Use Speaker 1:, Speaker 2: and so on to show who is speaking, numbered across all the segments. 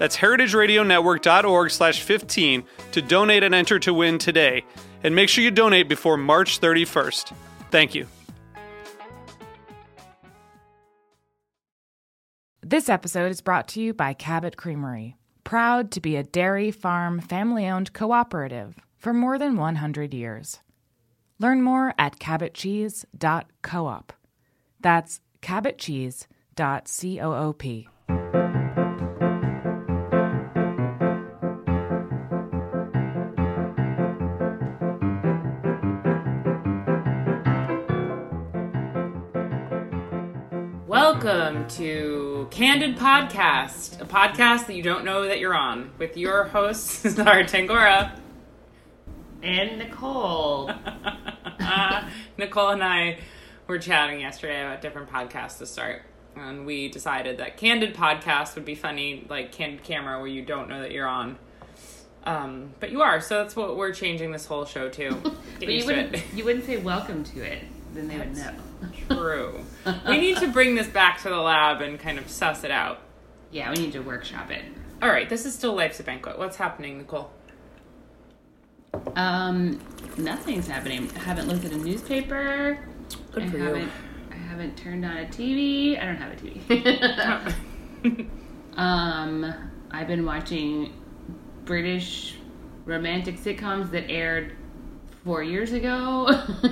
Speaker 1: That's heritageradionetwork.org slash 15 to donate and enter to win today. And make sure you donate before March 31st. Thank you.
Speaker 2: This episode is brought to you by Cabot Creamery, proud to be a dairy farm family owned cooperative for more than 100 years. Learn more at cabotcheese.coop. That's cabotcheese.coop.
Speaker 3: Welcome to Candid Podcast, a podcast that you don't know that you're on, with your hosts, Zara Tangora.
Speaker 4: And Nicole.
Speaker 3: Uh, Nicole and I were chatting yesterday about different podcasts to start. And we decided that Candid Podcast would be funny, like Candid Camera, where you don't know that you're on. Um, but you are, so that's what we're changing this whole show to.
Speaker 4: But you wouldn't,
Speaker 3: it.
Speaker 4: you wouldn't say welcome to it, then they would know.
Speaker 3: True. we need to bring this back to the lab and kind of suss it out.
Speaker 4: Yeah, we need to workshop it.
Speaker 3: All right, this is still Life's a Banquet. What's happening, Nicole?
Speaker 4: Um, nothing's happening. I haven't looked at a newspaper.
Speaker 3: Good
Speaker 4: I
Speaker 3: for you.
Speaker 4: haven't, I haven't turned on a TV. I don't have a TV. um, I've been watching British romantic sitcoms that aired four years ago.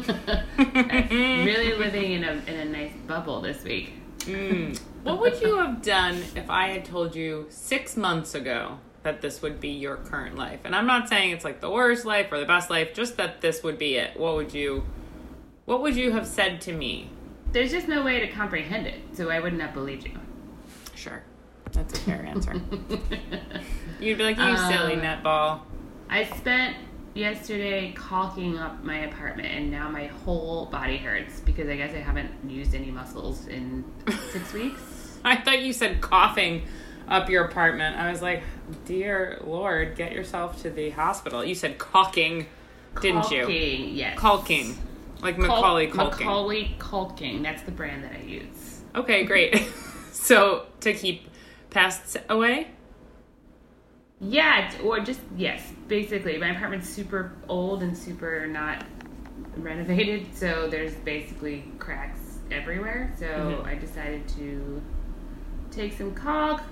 Speaker 4: Really living in a in a nice bubble this week.
Speaker 3: Mm. What would you have done if I had told you six months ago that this would be your current life? And I'm not saying it's like the worst life or the best life, just that this would be it. What would you what would you have said to me?
Speaker 4: There's just no way to comprehend it, so I wouldn't have believed you.
Speaker 3: Sure. That's a fair answer. You'd be like, you silly
Speaker 4: Um,
Speaker 3: nutball.
Speaker 4: I spent yesterday caulking up my apartment, and now my whole body hurts because I guess I haven't used any muscles in six weeks.
Speaker 3: I thought you said coughing up your apartment. I was like, dear Lord, get yourself to the hospital. You said caulking, didn't you?
Speaker 4: Caulking, yes.
Speaker 3: Caulking. Like
Speaker 4: Caul-
Speaker 3: Macaulay Culkin.
Speaker 4: Macaulay Culkin. That's the brand that I use.
Speaker 3: Okay, great. so to keep pests away?
Speaker 4: Yeah, it's- or just yes. Basically, my apartment's super old and super not renovated, so there's basically cracks everywhere. So
Speaker 3: Mhm.
Speaker 4: I decided to take some caulk,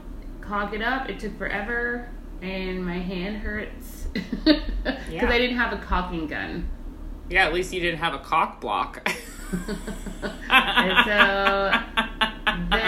Speaker 4: caulk it up. It took forever, and my hand hurts because
Speaker 3: Yeah.
Speaker 4: I didn't have a caulking gun.
Speaker 3: Yeah, at least you didn't have a cock block.
Speaker 4: And so then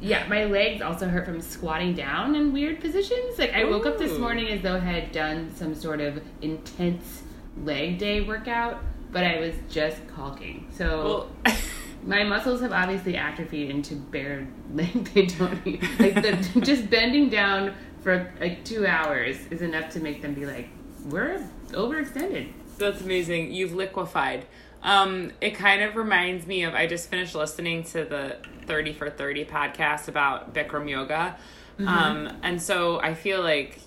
Speaker 4: yeah my legs also hurt from squatting down in weird positions. Like i woke up this morning as though i had done some sort of intense leg day workout but i was just caulking. So
Speaker 3: well,
Speaker 4: my muscles have obviously atrophied into bare leg they don't need like the, just bending down for like two hours is enough to make them be like we're overextended.
Speaker 3: That's amazing. You've liquefied. Um, it kind of reminds me of I just finished listening to the 30 for 30 podcast about Bikram yoga. Um, and so I feel like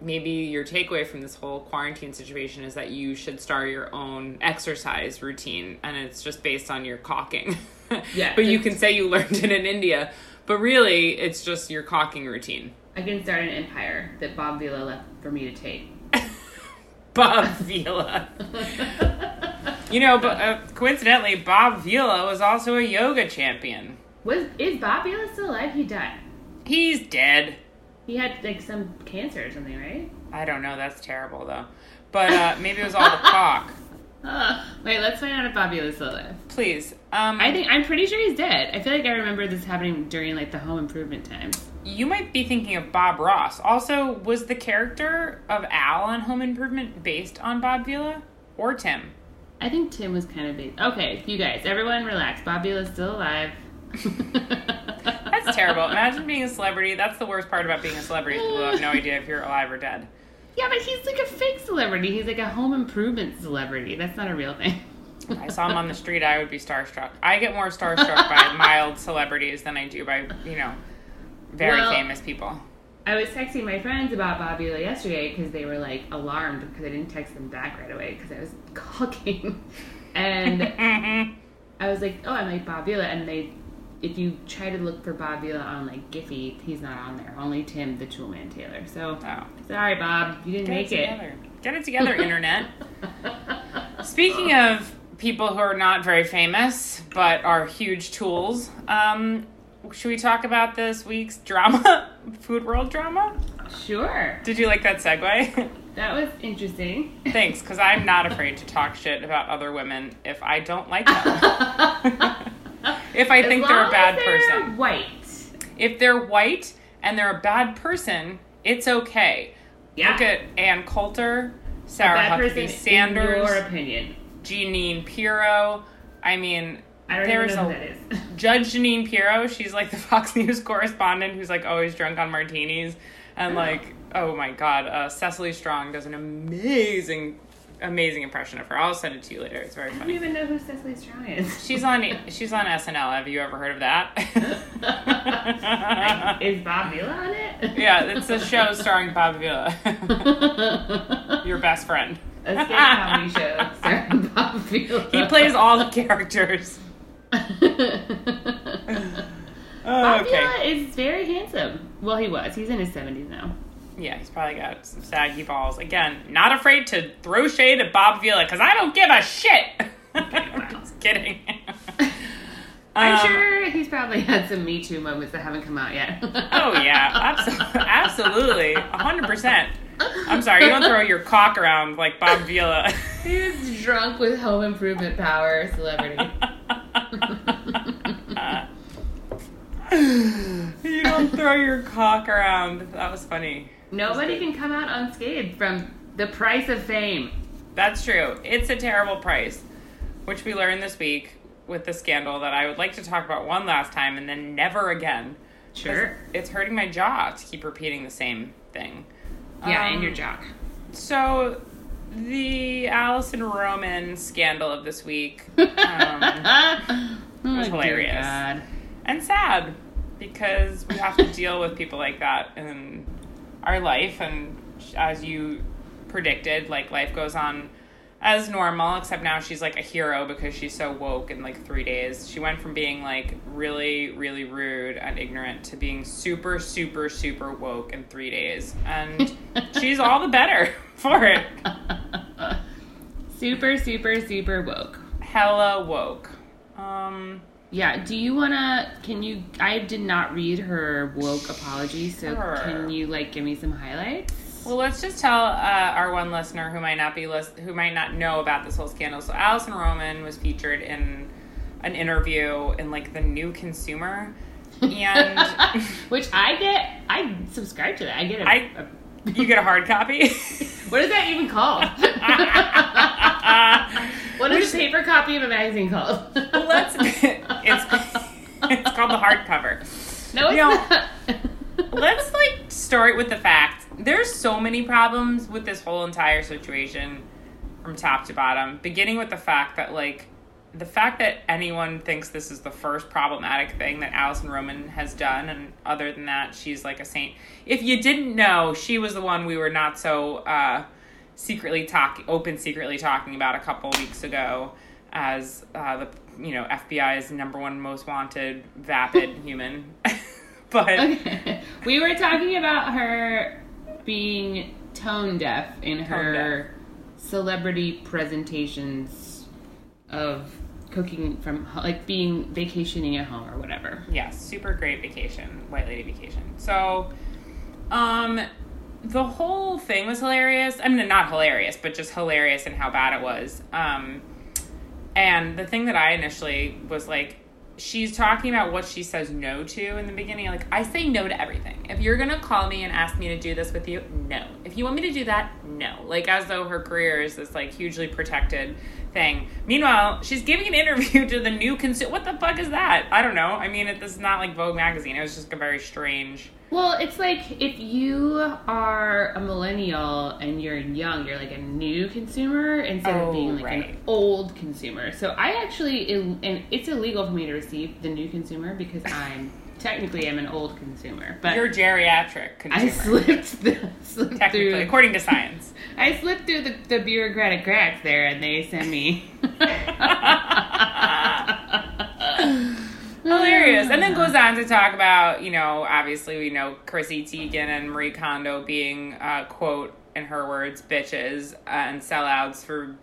Speaker 3: maybe your takeaway from this whole quarantine situation is that you should start your own exercise routine and it's just based on your caulking.
Speaker 4: Yeah,
Speaker 3: but you can say you learned it in India, but really it's just your caulking routine.
Speaker 4: i can start an empire that bob vila left for me to take
Speaker 3: Bob Vila. You know, but uh, coincidentally, Bob Vila was also a yoga champion.
Speaker 4: Was is Bob Vila still alive? He died.
Speaker 3: He's dead.
Speaker 4: He had like some cancer or something, right?
Speaker 3: I don't know. That's terrible, though. But uh, maybe it was all the cock.
Speaker 4: Uh, wait, let's find out if Bobby is still alive.
Speaker 3: Please. Um,
Speaker 4: I think I'm pretty sure he's dead. I feel like I remember this happening during like the home improvement times.
Speaker 3: you might be thinking of Bob Ross. Also, was the character of Al on Home Improvement based on Bob Vila or Tim?
Speaker 4: I think Tim was kind of big. Okay, you guys, everyone relax. Bob Vila's still alive.
Speaker 3: That's terrible. Imagine being a celebrity. That's the worst part about being a celebrity. People have no idea if you're alive or dead.
Speaker 4: Yeah, but he's like a fake celebrity. He's like a home improvement celebrity. That's not a real thing.
Speaker 3: If I saw him on the street, I would be starstruck. I get more starstruck by mild celebrities than I do by, you know, very
Speaker 4: Well-
Speaker 3: famous people.
Speaker 4: I was texting my friends about Bob Vila yesterday because they were like alarmed because I didn't text them back right away because I was cooking. And I was like, oh, I'm like Bob Vila. And they, if you try to look for Bob Vila on like Giphy, he's not on there. Only Tim, the Toolman Taylor. So
Speaker 3: Oh.
Speaker 4: sorry, Bob. You didn't
Speaker 3: Get
Speaker 4: make
Speaker 3: it
Speaker 4: it.
Speaker 3: Get it together, internet. Speaking of people who are not very famous but are huge tools, um, should we talk about this week's drama, Food World drama?
Speaker 4: Sure.
Speaker 3: Did you like that segue?
Speaker 4: That was interesting.
Speaker 3: Thanks, because I'm not afraid to talk shit about other women if I don't like them. if I think they're a bad
Speaker 4: they're
Speaker 3: person.
Speaker 4: White.
Speaker 3: If they're white and they're a bad person, it's okay.
Speaker 4: Yeah.
Speaker 3: Look at Ann Coulter, Sarah Huckabee
Speaker 4: in your opinion.
Speaker 3: Jeanine Pirro. I mean,
Speaker 4: I don't
Speaker 3: there's
Speaker 4: even know
Speaker 3: a
Speaker 4: who that is.
Speaker 3: Judge Jeanine Pirro. She's like the Fox News correspondent who's like always drunk on martinis, and like, oh my god, uh, Cecily Strong does an amazing, amazing impression of her. I'll send it to you later. It's very
Speaker 4: I don't even know who Cecily Strong is.
Speaker 3: She's on she's on SNL. Have you ever heard of that?
Speaker 4: is Bob Vila on it?
Speaker 3: yeah, it's a show starring Bob Vila, your best friend.
Speaker 4: A skate comedy show starring Bob Vila.
Speaker 3: He plays all the characters. Oh,
Speaker 4: Bob
Speaker 3: okay.
Speaker 4: Is very handsome. Well, he was. He's in his 70s now.
Speaker 3: Yeah, he's probably got some saggy balls. Again, not afraid to throw shade at Bob Vila because I don't give a shit. I'm just kidding.
Speaker 4: I'm
Speaker 3: Um,
Speaker 4: sure he's probably had some Me Too moments that haven't come out yet.
Speaker 3: Oh yeah, abso- absolutely, hundred percent. I'm sorry, you don't throw your cock around like Bob Vila.
Speaker 4: He's drunk with home improvement power celebrity.
Speaker 3: You don't throw your cock around. That was funny.
Speaker 4: Nobody can come out unscathed from the price of fame.
Speaker 3: That's true. It's a terrible price, which we learned this week with the scandal that I would like to talk about one last time and then never again.
Speaker 4: Sure.
Speaker 3: It's hurting my jaw to keep repeating the same thing.
Speaker 4: Yeah,
Speaker 3: Um,
Speaker 4: and your jock.
Speaker 3: So, the Alison Roman scandal of this week um,
Speaker 4: oh,
Speaker 3: was hilarious. And sad because we have to deal with people like that in our life. And as you predicted, like life goes on as normal, except now she's like a hero because she's so woke in like three days. She went from being like really, really rude and ignorant to being super, super, super woke in three days. And she's all the better for it.
Speaker 4: super, super, super woke.
Speaker 3: Hella woke. Um,
Speaker 4: Yeah, do you wanna? Can you? I did not read her woke apology, so
Speaker 3: Sure.
Speaker 4: can you like give me some highlights?
Speaker 3: Well, let's just tell uh, our one listener who might not be list- who might not know about this whole scandal. So, Alison Roman was featured in an interview in like the New Consumer, and
Speaker 4: Which I get. I subscribe to that. I get a.
Speaker 3: I-
Speaker 4: a-
Speaker 3: you get a hard copy.
Speaker 4: what is that even called? what is a paper copy of a magazine called?
Speaker 3: let's it's it's called the hardcover.
Speaker 4: no, it's
Speaker 3: You know,
Speaker 4: not.
Speaker 3: Let's like start with the fact. There's so many problems with this whole entire situation from top to bottom, beginning with the fact that like the fact that anyone thinks this is the first problematic thing that Alison Roman has done, and other than that, she's like a saint. If you didn't know, she was the one we were not so uh, secretly talking, open secretly talking about a couple weeks ago as uh, the you know FBI's number one most wanted vapid human. but
Speaker 4: Okay. We were talking about her being tone deaf in her celebrity presentations of cooking from like being vacationing at home or whatever.
Speaker 3: Yes, super great vacation, white lady vacation. So, um, the whole thing was hilarious. I mean, not hilarious, but just hilarious in how bad it was. Um, and the thing that I initially was like, she's talking about what she says no to in the beginning. Like, I say no to everything. If you're gonna call me and ask me to do this with you, no. If you want me to do that, no. Like, as though her career is this like hugely protected thing. Meanwhile, she's giving an interview to the new consumer. What the fuck is that? I don't know. I mean, it, this is not like Vogue magazine. It was just a very strange.
Speaker 4: Well, it's like if you are a millennial and you're young, you're like a new consumer instead
Speaker 3: Oh,
Speaker 4: of being oh, like
Speaker 3: right.
Speaker 4: an old consumer. So I actually, and it's illegal for me to receive the new consumer because I'm technically am an old consumer. But
Speaker 3: You're geriatric consumer.
Speaker 4: I slipped, the, slipped
Speaker 3: technically,
Speaker 4: through.
Speaker 3: according to science.
Speaker 4: I slipped through the, the bureaucratic cracks there, and they sent me.
Speaker 3: Hilarious. And then goes on to talk about, you know, obviously we know Chrissy Teigen and Marie Kondo being, uh, quote, in her words, bitches uh, and sellouts for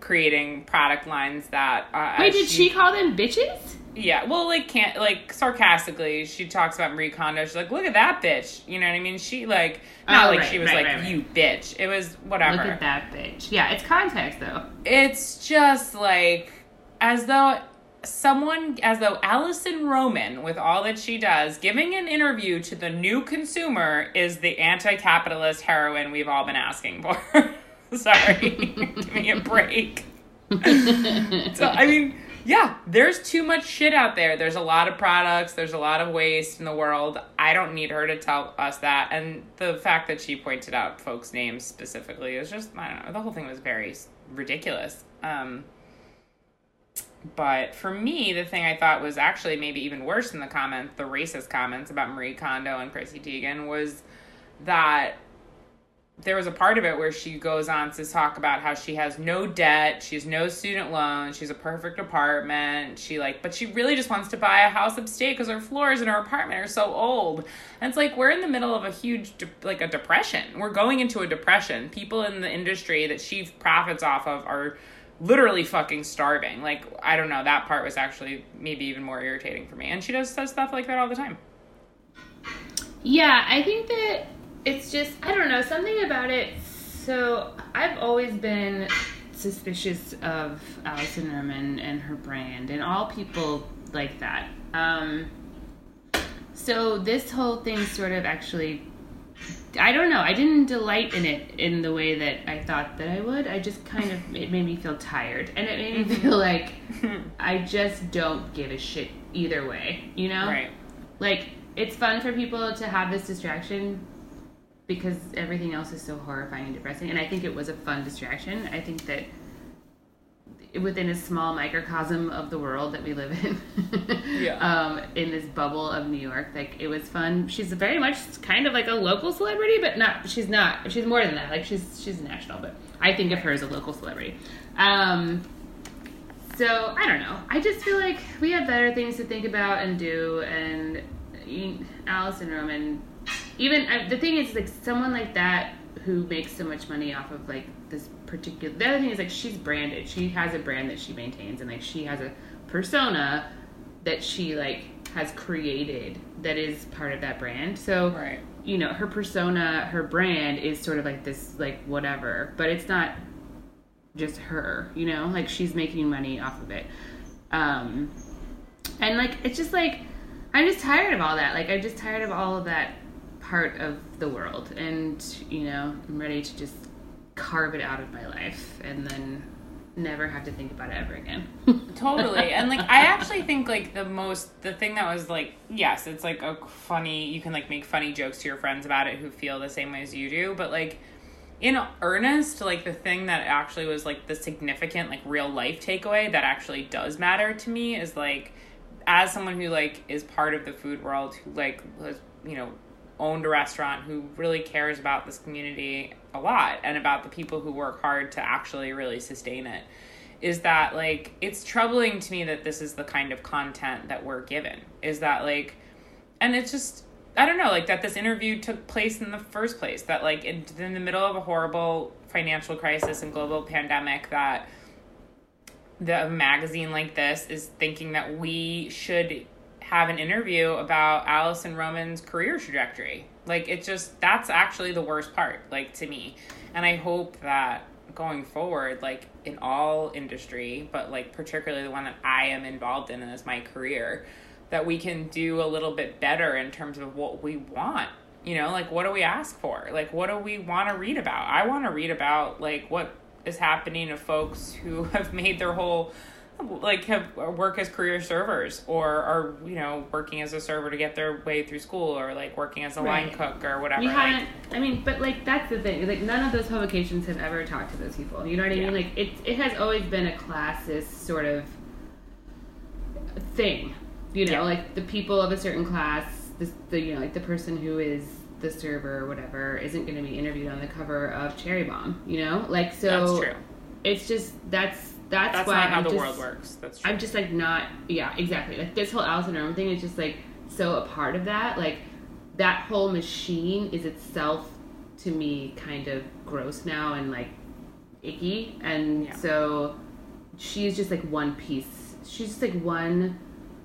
Speaker 3: creating product lines that. Uh,
Speaker 4: Wait, did she call them bitches?
Speaker 3: Yeah, well, like can't like sarcastically, she talks about Marie Kondo. She's like, "Look at that bitch," you know what I mean? She like not
Speaker 4: Oh,
Speaker 3: like
Speaker 4: right,
Speaker 3: she was
Speaker 4: right,
Speaker 3: like
Speaker 4: right.
Speaker 3: you bitch. It was whatever.
Speaker 4: Look at that bitch. Yeah, it's context though.
Speaker 3: It's just like as though someone, as though Alison Roman, with all that she does, giving an interview to the new consumer is the anti-capitalist heroine we've all been asking for. Sorry, give me a break. so I mean, yeah, there's too much shit out there. There's a lot of products. There's a lot of waste in the world. I don't need her to tell us that. And the fact that she pointed out folks' names specifically is just I don't know. The whole thing was very ridiculous. Um, but for me, the thing I thought was actually maybe even worse than the comments, the racist comments about Marie Kondo and Chrissy Teigen, was that there was a part of it where she goes on to talk about how she has no debt, she has no student loans, she's a perfect apartment. She like, but she really just wants to buy a house upstate because her floors in her apartment are so old. And it's like we're in the middle of a huge de- like a depression. We're going into a depression. People in the industry that she profits off of are literally fucking starving. Like I don't know, that part was actually maybe even more irritating for me. And she does says stuff like that all the time.
Speaker 4: Yeah, I think that it's just I don't know something about it. So I've always been suspicious of Alison Nerman and her brand and all people like that. Um, so this whole thing sort of actually I don't know. I didn't delight in it in the way that I thought that I would. I just kind of it made me feel tired, and it made me mm-hmm. feel like I just don't give a shit either way. You know,
Speaker 3: Right.
Speaker 4: like it's fun for people to have this distraction because everything else is so horrifying and depressing and i think it was a fun distraction i think that within a small microcosm of the world that we live in
Speaker 3: Yeah.
Speaker 4: um, in this bubble of new york like it was fun she's very much kind of like a local celebrity but not she's not she's more than that like she's she's national but i think of her as a local celebrity um, so I don't know. I just feel like we have better things to think about and do. And you- Alison Roman, even I, the thing is, like someone like that who makes so much money off of like this particular. The other thing is like she's branded. She has a brand that she maintains, and like she has a persona that she like has created that is part of that brand. So
Speaker 3: Right.
Speaker 4: you know, her persona, her brand is sort of like this, like whatever, but it's not just her, you know, like she's making money off of it. Um, and like, it's just like, I'm just tired of all that. Like, I'm just tired of all of that part of the world. And, you know, I'm ready to just carve it out of my life and then never have to think about it ever again.
Speaker 3: totally and like i actually think like the most the thing that was like yes it's like a funny you can like make funny jokes to your friends about it who feel the same way as you do but like in earnest like the thing that actually was like the significant like real life takeaway that actually does matter to me is like as someone who like is part of the food world who like was you know owned a restaurant who really cares about this community a lot and about the people who work hard to actually really sustain it is that like it's troubling to me that this is the kind of content that we're given. Is that like and it's just i don't know like that this interview took place in the first place that like in, in the middle of a horrible financial crisis and global pandemic that the magazine like this is thinking that we should have an interview about Alison Roman's career trajectory. Like it's just that's actually the worst part, like to me. And I hope that going forward, like in all industry, but like particularly the one that I am involved in and is my career, that we can do a little bit better in terms of what we want. You know, like what do we ask for? Like what do we want to read about? I want to read about like what is happening to folks who have made their whole like have uh, work as career servers or are you know working as a server to get their way through school or like working as a right. line cook or whatever.
Speaker 4: We haven't. Like, I mean, but like that's the thing. Like none of those publications have ever talked to those people. You know what I mean? Like it. It has always been a classist sort of thing. You know, yeah. like the people of a certain class. This, the you know like the person who is the server or whatever isn't going to be interviewed on the cover of Cherry Bombe. You know, like so.
Speaker 3: That's true.
Speaker 4: It's just that's that's,
Speaker 3: that's
Speaker 4: why
Speaker 3: not how
Speaker 4: I'm
Speaker 3: the
Speaker 4: just,
Speaker 3: world works. That's true.
Speaker 4: I'm just like not yeah exactly like this whole Alice Alison Roman thing is just like so a part of that like that whole machine is itself to me kind of gross now and like icky and yeah. so she's just like one piece she's just like one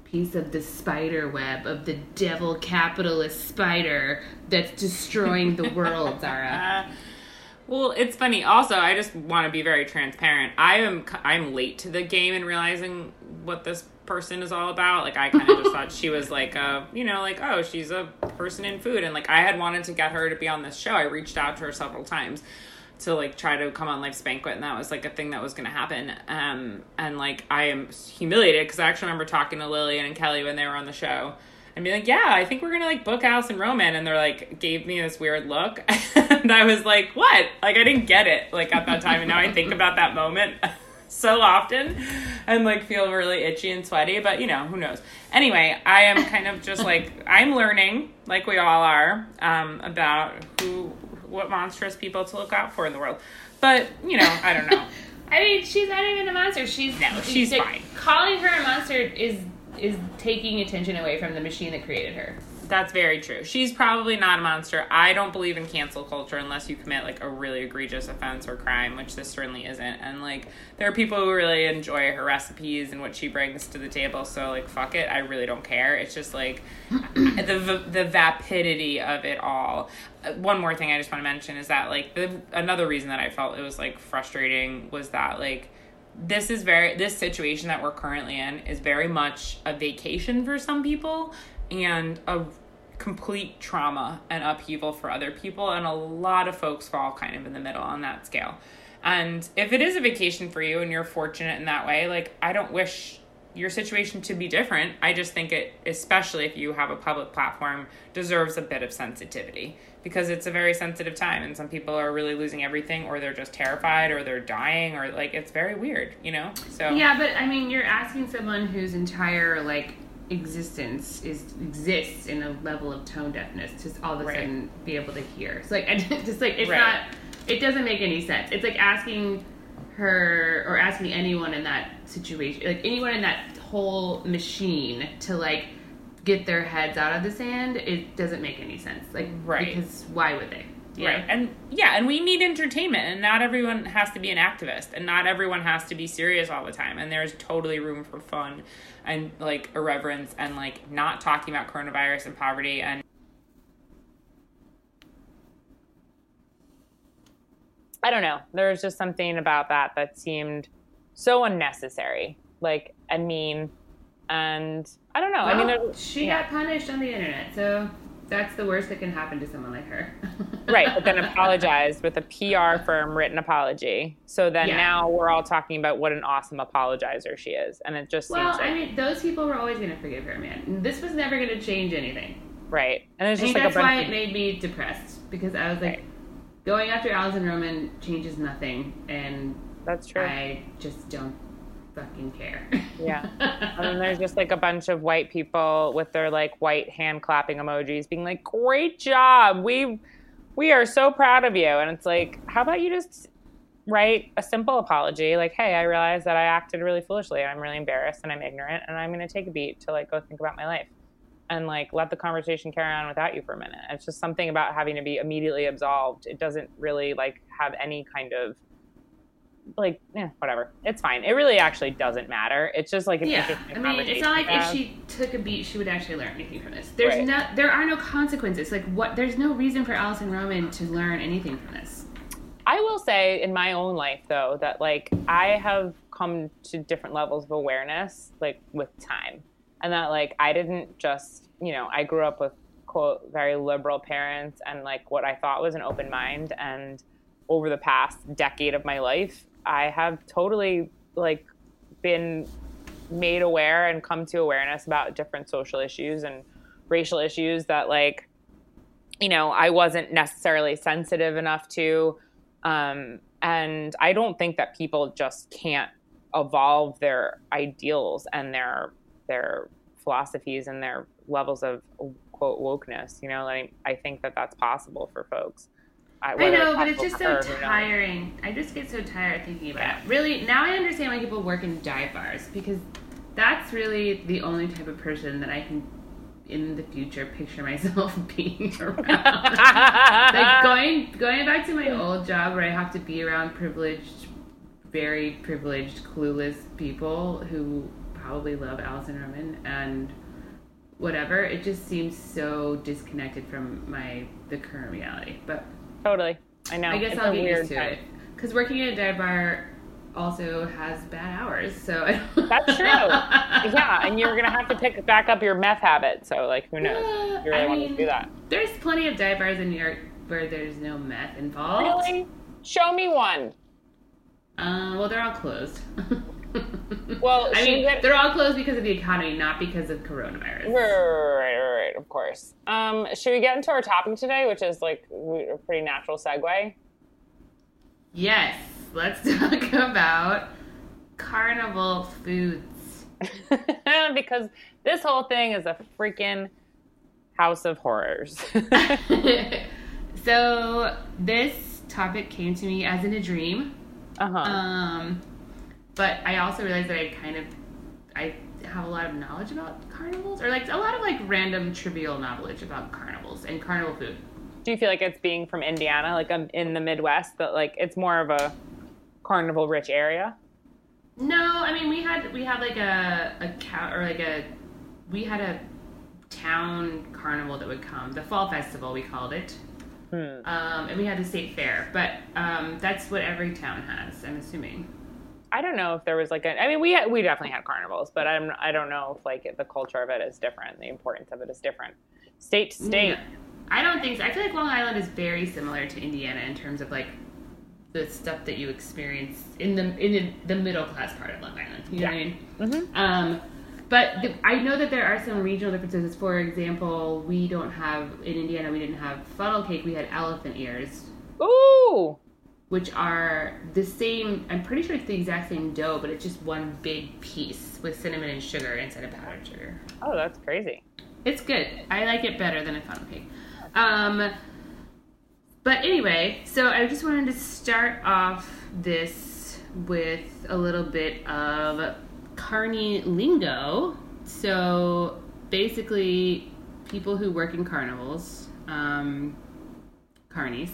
Speaker 4: piece of the spider web of the devil capitalist spider that's destroying the world Zara
Speaker 3: Well, it's funny. Also, I just want to be very transparent. I am I'm late to the game and realizing what this person is all about. Like I kind of just thought she was like a, you know, like oh, she's a person in food and like I had wanted to get her to be on this show. I reached out to her several times to like try to come on Life's Banquet and that was like a thing that was going to happen. Um and like I am humiliated cuz I actually remember talking to Lillian and Kelly when they were on the show and be like, yeah, I think we're gonna like book Alison Roman, and they're like gave me this weird look, and I was like, what? Like I didn't get it like at that time, and now I think about that moment so often, and like feel really itchy and sweaty. But you know, who knows? Anyway, I am kind of just like I'm learning, like we all are, um, about who, what monstrous people to look out for in the world. But you know, I don't know.
Speaker 4: I mean, she's not even a monster. She's
Speaker 3: no, she's, she's fine.
Speaker 4: Calling her a monster is is taking attention away from the machine that created her.
Speaker 3: That's very true. She's probably not a monster. I don't believe in cancel culture unless you commit like a really egregious offense or crime, which this certainly isn't. And like there are people who really enjoy her recipes and what she brings to the table. So like fuck it, I really don't care. It's just like the the vapidity of it all. Uh, one more thing I just want to mention is that like the another reason that I felt it was like frustrating was that like this is very this situation that we're currently in is very much a vacation for some people and a complete trauma and upheaval for other people. And a lot of folks fall kind of in the middle on that scale. And if it is a vacation for you and you're fortunate in that way like i don't wish your situation to be different. I just think it especially if you have a public platform deserves a bit of sensitivity because it's a very sensitive time and some people are really losing everything or they're just terrified or they're dying or like it's very weird you know so
Speaker 4: yeah but i mean you're asking someone whose entire like existence is exists in a level of tone deafness to all of a right. sudden be able to hear so like i just like it's right. not it doesn't make any sense it's like asking her or asking anyone in that situation like anyone in that whole machine to like get their heads out of the sand, it doesn't make any sense. Like,
Speaker 3: right?
Speaker 4: Because why would they?
Speaker 3: Right. And yeah, and we need entertainment, and not everyone has to be an activist, and not everyone has to be serious all the time. And there's totally room for fun and like irreverence and like not talking about coronavirus and poverty and. I don't know. There's just something about that that seemed so unnecessary, like and mean and I don't know.
Speaker 4: Well,
Speaker 3: I mean,
Speaker 4: she yeah. got punished on the internet, so that's the worst that can happen to someone like her.
Speaker 3: right, but then apologized with a PR firm written apology. So then yeah. now we're all talking about what an awesome apologizer she is, and it just
Speaker 4: well,
Speaker 3: like, Well,
Speaker 4: I mean, those people were always going to forgive her, man. This was never going to change anything.
Speaker 3: Right, and it's
Speaker 4: I
Speaker 3: just
Speaker 4: like
Speaker 3: that's
Speaker 4: why
Speaker 3: of...
Speaker 4: it made me depressed because I was like, right. going after Alison Roman changes nothing, and
Speaker 3: that's true.
Speaker 4: I just don't fucking care.
Speaker 3: yeah. And then there's just like a bunch of white people with their like white hand clapping emojis being like, Great job. We we are so proud of you. And it's like, how about you just write a simple apology like, hey, I realize that I acted really foolishly I'm really embarrassed and I'm ignorant and I'm gonna take a beat to like go think about my life. And like let the conversation carry on without you for a minute. It's just something about having to be immediately absolved. It doesn't really like have any kind of like eh, whatever. It's fine. It really actually doesn't matter. It's just like an
Speaker 4: Yeah, I mean, it's not like if she took a beat, she would actually learn anything from this. There's
Speaker 3: Right.
Speaker 4: no, there are no consequences. Like what? There's no reason for Alison Roman to learn anything from this.
Speaker 3: I will say in my own life though that like I have come to different levels of awareness like with time. And that like I didn't just, you know, I grew up with quote very liberal parents and like what I thought was an open mind and over the past decade of my life, I have totally like been made aware and come to awareness about different social issues and racial issues that like you know I wasn't necessarily sensitive enough to um, and I don't think that people just can't evolve their ideals and their their philosophies and their levels of quote wokeness. You know, like I think that that's possible for folks.
Speaker 4: I
Speaker 3: whether
Speaker 4: know, but it's just so
Speaker 3: her, who knows?
Speaker 4: tiring. I just get so tired thinking about it. Really, now I understand why people work in dive bars because that's really the only type of person that I can, in the future, picture myself being around. like going going back to my old job where I have to be around privileged, very privileged, clueless people who probably love Alison Roman and whatever. It just seems so disconnected from my the current reality, but.
Speaker 3: Totally. I know.
Speaker 4: I guess
Speaker 3: It's
Speaker 4: I'll get used to
Speaker 3: time.
Speaker 4: it. Because working at a dive bar also has bad hours, so I
Speaker 3: That's true. yeah, and you're gonna have to pick back up your meth habit. So like, who knows?
Speaker 4: Yeah,
Speaker 3: You really
Speaker 4: I
Speaker 3: want to
Speaker 4: mean,
Speaker 3: do that?
Speaker 4: There's plenty of dive bars in New York where there's no meth involved.
Speaker 3: Really? Show me one.
Speaker 4: Uh, well, they're all closed.
Speaker 3: Well,
Speaker 4: I mean,
Speaker 3: get-
Speaker 4: they're all closed because of the economy, not because of coronavirus.
Speaker 3: Right, right, right, right, of course. Um, should we get into our topic today, which is like a pretty natural segue?
Speaker 4: Yes, let's talk about carnival foods.
Speaker 3: because this whole thing is a freaking house of horrors.
Speaker 4: so this topic came to me as in a dream.
Speaker 3: uh-huh.
Speaker 4: Um, but I also realized that I kind of I have a lot of knowledge about carnivals, or like a lot of like random trivial knowledge about carnivals and carnival food.
Speaker 3: Do you feel like it's being from Indiana, like I'm in the Midwest, that like it's more of a carnival-rich area?
Speaker 4: No, I mean we had we had like a a cow or like a we had a town carnival that would come, the fall festival we called it. Um, and we had the state fair, but um, that's what every town has. I'm assuming.
Speaker 3: I don't know if there was like a. I mean, we we definitely had carnivals, but I'm I don't know if like the culture of it is different. The importance of it is different, state to state.
Speaker 4: Yeah. I don't think so. I feel like Long Island is very similar to Indiana in terms of like the stuff that you experience in the in the, the middle class part of Long Island. You know what I mean?
Speaker 3: Mhm.
Speaker 4: Um, but the, I know that there are some regional differences. For example, we don't have in Indiana. We didn't have funnel cake. We had elephant ears,
Speaker 3: Ooh,
Speaker 4: which are the same. I'm pretty sure it's the exact same dough, but it's just one big piece with cinnamon and sugar instead of powdered sugar.
Speaker 3: oh, that's crazy.
Speaker 4: It's good. I like it better than a funnel cake. Um, but anyway, so I just wanted to start off this with a little bit of carny lingo. So basically, people who work in carnivals, um, carnies,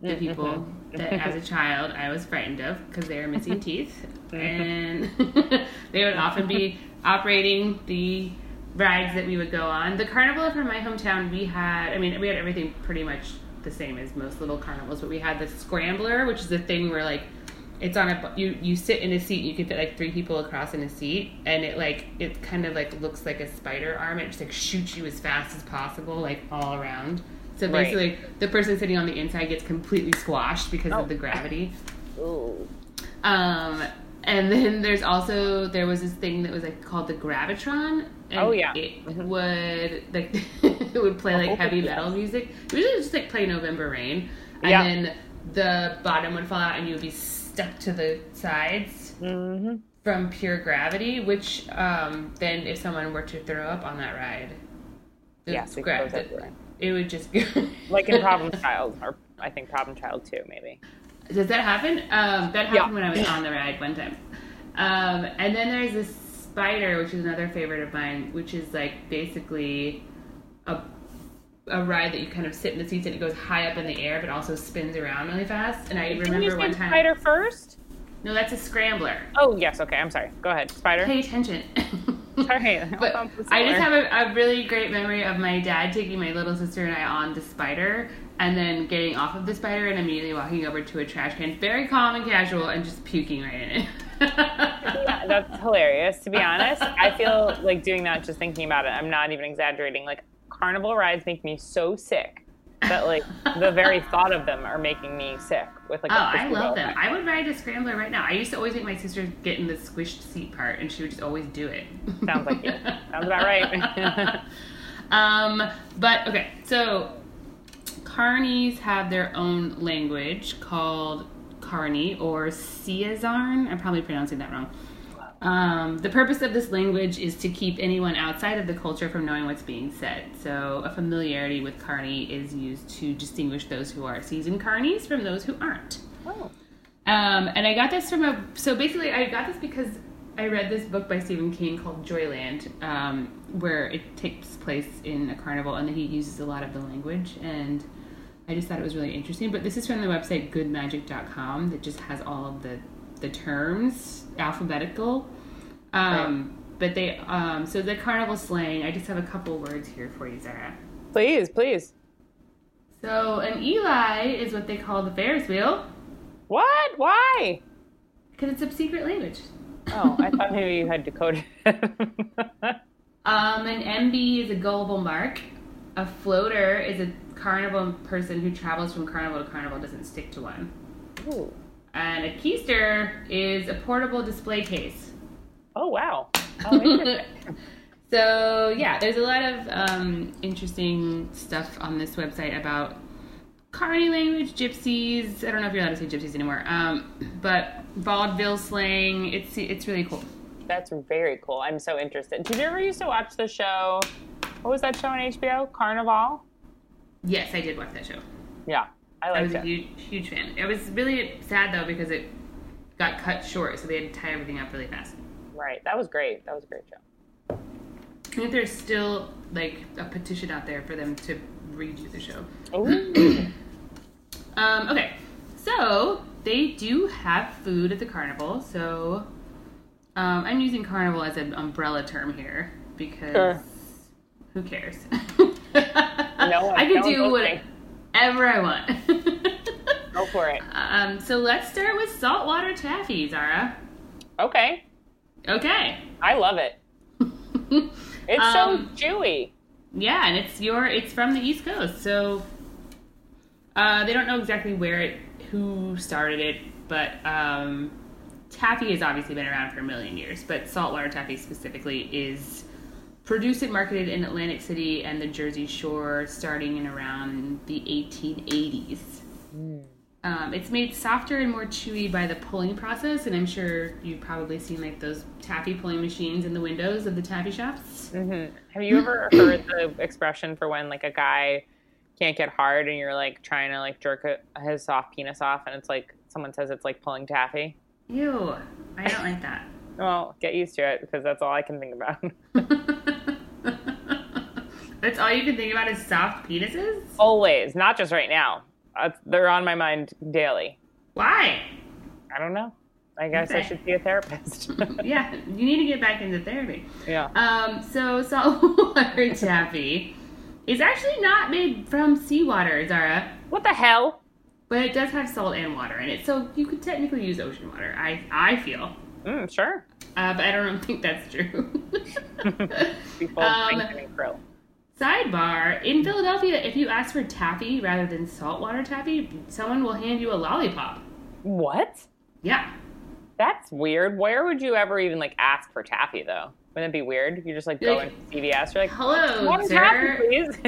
Speaker 4: the people that as a child I was frightened of because they were missing teeth, mm-hmm. and they would often be operating the rides that we would go on. The carnival from my hometown, we had, I mean, we had everything pretty much the same as most little carnivals, but we had the scrambler, which is the thing where like it's on a you you sit in a seat, you can fit like three people across in a seat, and it like it kind of like looks like a spider arm. It just like shoots you as fast as possible, like all around. So
Speaker 3: Right.
Speaker 4: basically, the person sitting on the inside gets completely squashed because
Speaker 3: Oh.
Speaker 4: of the gravity.
Speaker 3: Ooh.
Speaker 4: Um, and then there's also there was this thing that was like called the gravitron. And
Speaker 3: Oh, yeah.
Speaker 4: it
Speaker 3: Mhm.
Speaker 4: would like it would play like
Speaker 3: Oh,
Speaker 4: heavy metal music. Usually just like play November Rain, and
Speaker 3: Yeah.
Speaker 4: then the bottom would fall out, and you would be stuck to the sides
Speaker 3: hmm
Speaker 4: from pure gravity. Which um, then if someone were to throw up on that ride, the
Speaker 3: Yes,
Speaker 4: gra-
Speaker 3: everywhere.
Speaker 4: It would just be
Speaker 3: Like in Problem Child, or I think Problem Child too, maybe.
Speaker 4: Does that happen? Um, that happened
Speaker 3: Yeah.
Speaker 4: when I was on the ride one time. Um, and then there's this spider, which is another favorite of mine, which is like basically a a ride that you kind of sit in the seats and it goes high up in the air, but also spins around really fast. And I
Speaker 3: Didn't
Speaker 4: remember one time.
Speaker 3: spider first?
Speaker 4: No, that's a scrambler.
Speaker 3: Oh yes, okay. I'm sorry. Go ahead, spider.
Speaker 4: Pay attention. But I just have a, a really great memory of my dad taking my little sister and I on the spider and then getting off of the spider and immediately walking over to a trash can, very calm and casual, and just puking right in it.
Speaker 3: Yeah, that's hilarious. To be honest, I feel like doing that just thinking about it. I'm not even exaggerating. Like carnival rides make me so sick that like the very thought of them are making me sick. With like
Speaker 4: Oh,
Speaker 3: a
Speaker 4: I love them.
Speaker 3: effect.
Speaker 4: I would ride a scrambler right now. I used to always make my sister get in the squished seat part, and she would just always do it.
Speaker 3: Sounds like you. Sounds about right.
Speaker 4: um, but okay, so Carnies have their own language called Carney or Ciazarn. I'm probably pronouncing that wrong. Um, the purpose of this language is to keep anyone outside of the culture from knowing what's being said. So, a familiarity with Carney is used to distinguish those who are seasoned Carnies from those who aren't.
Speaker 3: oh.
Speaker 4: Um, and I got this from a. So basically, I got this because I read this book by Stephen King called Joyland, um, where it takes place in a carnival, and he uses a lot of the language. And I just thought it was really interesting. But this is from the website goodmagic.com that just has all of the the terms alphabetical. Um, But they, um, so the carnival slang. I just have a couple words here for you, Zara.
Speaker 3: Please, please.
Speaker 4: So an Eli is what they call the Ferris wheel
Speaker 3: What? Why?
Speaker 4: because it's a secret language.
Speaker 3: Oh, I thought maybe you had decoded it.
Speaker 4: Um, an MB is a gullible mark. A floater is a carnival person who travels from carnival to carnival, doesn't stick to one.
Speaker 3: Ooh.
Speaker 4: And a keister is a portable display case.
Speaker 3: Oh wow. Oh.
Speaker 4: So yeah, there's a lot of um, interesting stuff on this website about Carney language, gypsies. I don't know if you're allowed to say gypsies anymore. Um, but vaudeville slang. It's it's really cool.
Speaker 3: That's very cool. I'm so interested. Did you ever used to watch the show? What was that show on HBO? Carnival.
Speaker 4: Yes, I did watch that show.
Speaker 3: Yeah, I
Speaker 4: I was a huge, huge fan. It was really sad though because it got cut short, so they had to tie everything up really fast.
Speaker 3: Right. That was great. That was a great show.
Speaker 4: I think there's still like a petition out there for them to redo the show.
Speaker 3: Ooh.
Speaker 4: Um, okay, so they do have food at the carnival. So um, I'm using carnival as an umbrella term here because
Speaker 3: Sure.
Speaker 4: who cares?
Speaker 3: No
Speaker 4: I can
Speaker 3: no one's
Speaker 4: do
Speaker 3: listening.
Speaker 4: Whatever I want.
Speaker 3: Go for it.
Speaker 4: um, so let's start with saltwater taffy, Zara.
Speaker 3: Okay.
Speaker 4: Okay.
Speaker 3: I love it. It's
Speaker 4: Um,
Speaker 3: so chewy.
Speaker 4: Yeah, and it's your it's from the East Coast, so uh, they don't know exactly where it who started it, but um, taffy has obviously been around for a million years. But saltwater taffy specifically is produced and marketed in Atlantic City and the Jersey Shore starting in around the 1880s. Um, it's made softer and more chewy by the pulling process, and I'm sure you've probably seen like those taffy pulling machines in the windows of the taffy shops.
Speaker 3: hmm Have you ever heard the expression for when like a guy can't get hard and you're like trying to like jerk his soft penis off and it's like someone says it's like pulling taffy?
Speaker 4: Ew, I don't like that.
Speaker 3: Well, get used to it because that's all I can think about.
Speaker 4: That's all you can think about is soft penises?
Speaker 3: Always, not just right now. Uh, they're on my mind daily.
Speaker 4: Why?
Speaker 3: I don't know. I guess I should see a therapist.
Speaker 4: Yeah, you need to get back into therapy.
Speaker 3: yeah.
Speaker 4: Um, so saltwater taffy is actually not made from seawater, Zara,
Speaker 3: What the hell?
Speaker 4: but it does have salt and water in it, so you could technically use ocean water. I I feel,
Speaker 3: Mm, sure.
Speaker 4: uh, but I don't think that's true.
Speaker 3: People
Speaker 4: Um. Sidebar: In Philadelphia, if you ask for taffy rather than saltwater taffy, someone will hand you a lollipop.
Speaker 3: What?
Speaker 4: Yeah.
Speaker 3: That's weird. Where would you ever even like ask for taffy though? Wouldn't it be weird? You just like go
Speaker 4: Like,
Speaker 3: into CVS. You're like,
Speaker 4: Hello,
Speaker 3: "One
Speaker 4: sir."
Speaker 3: taffy, please.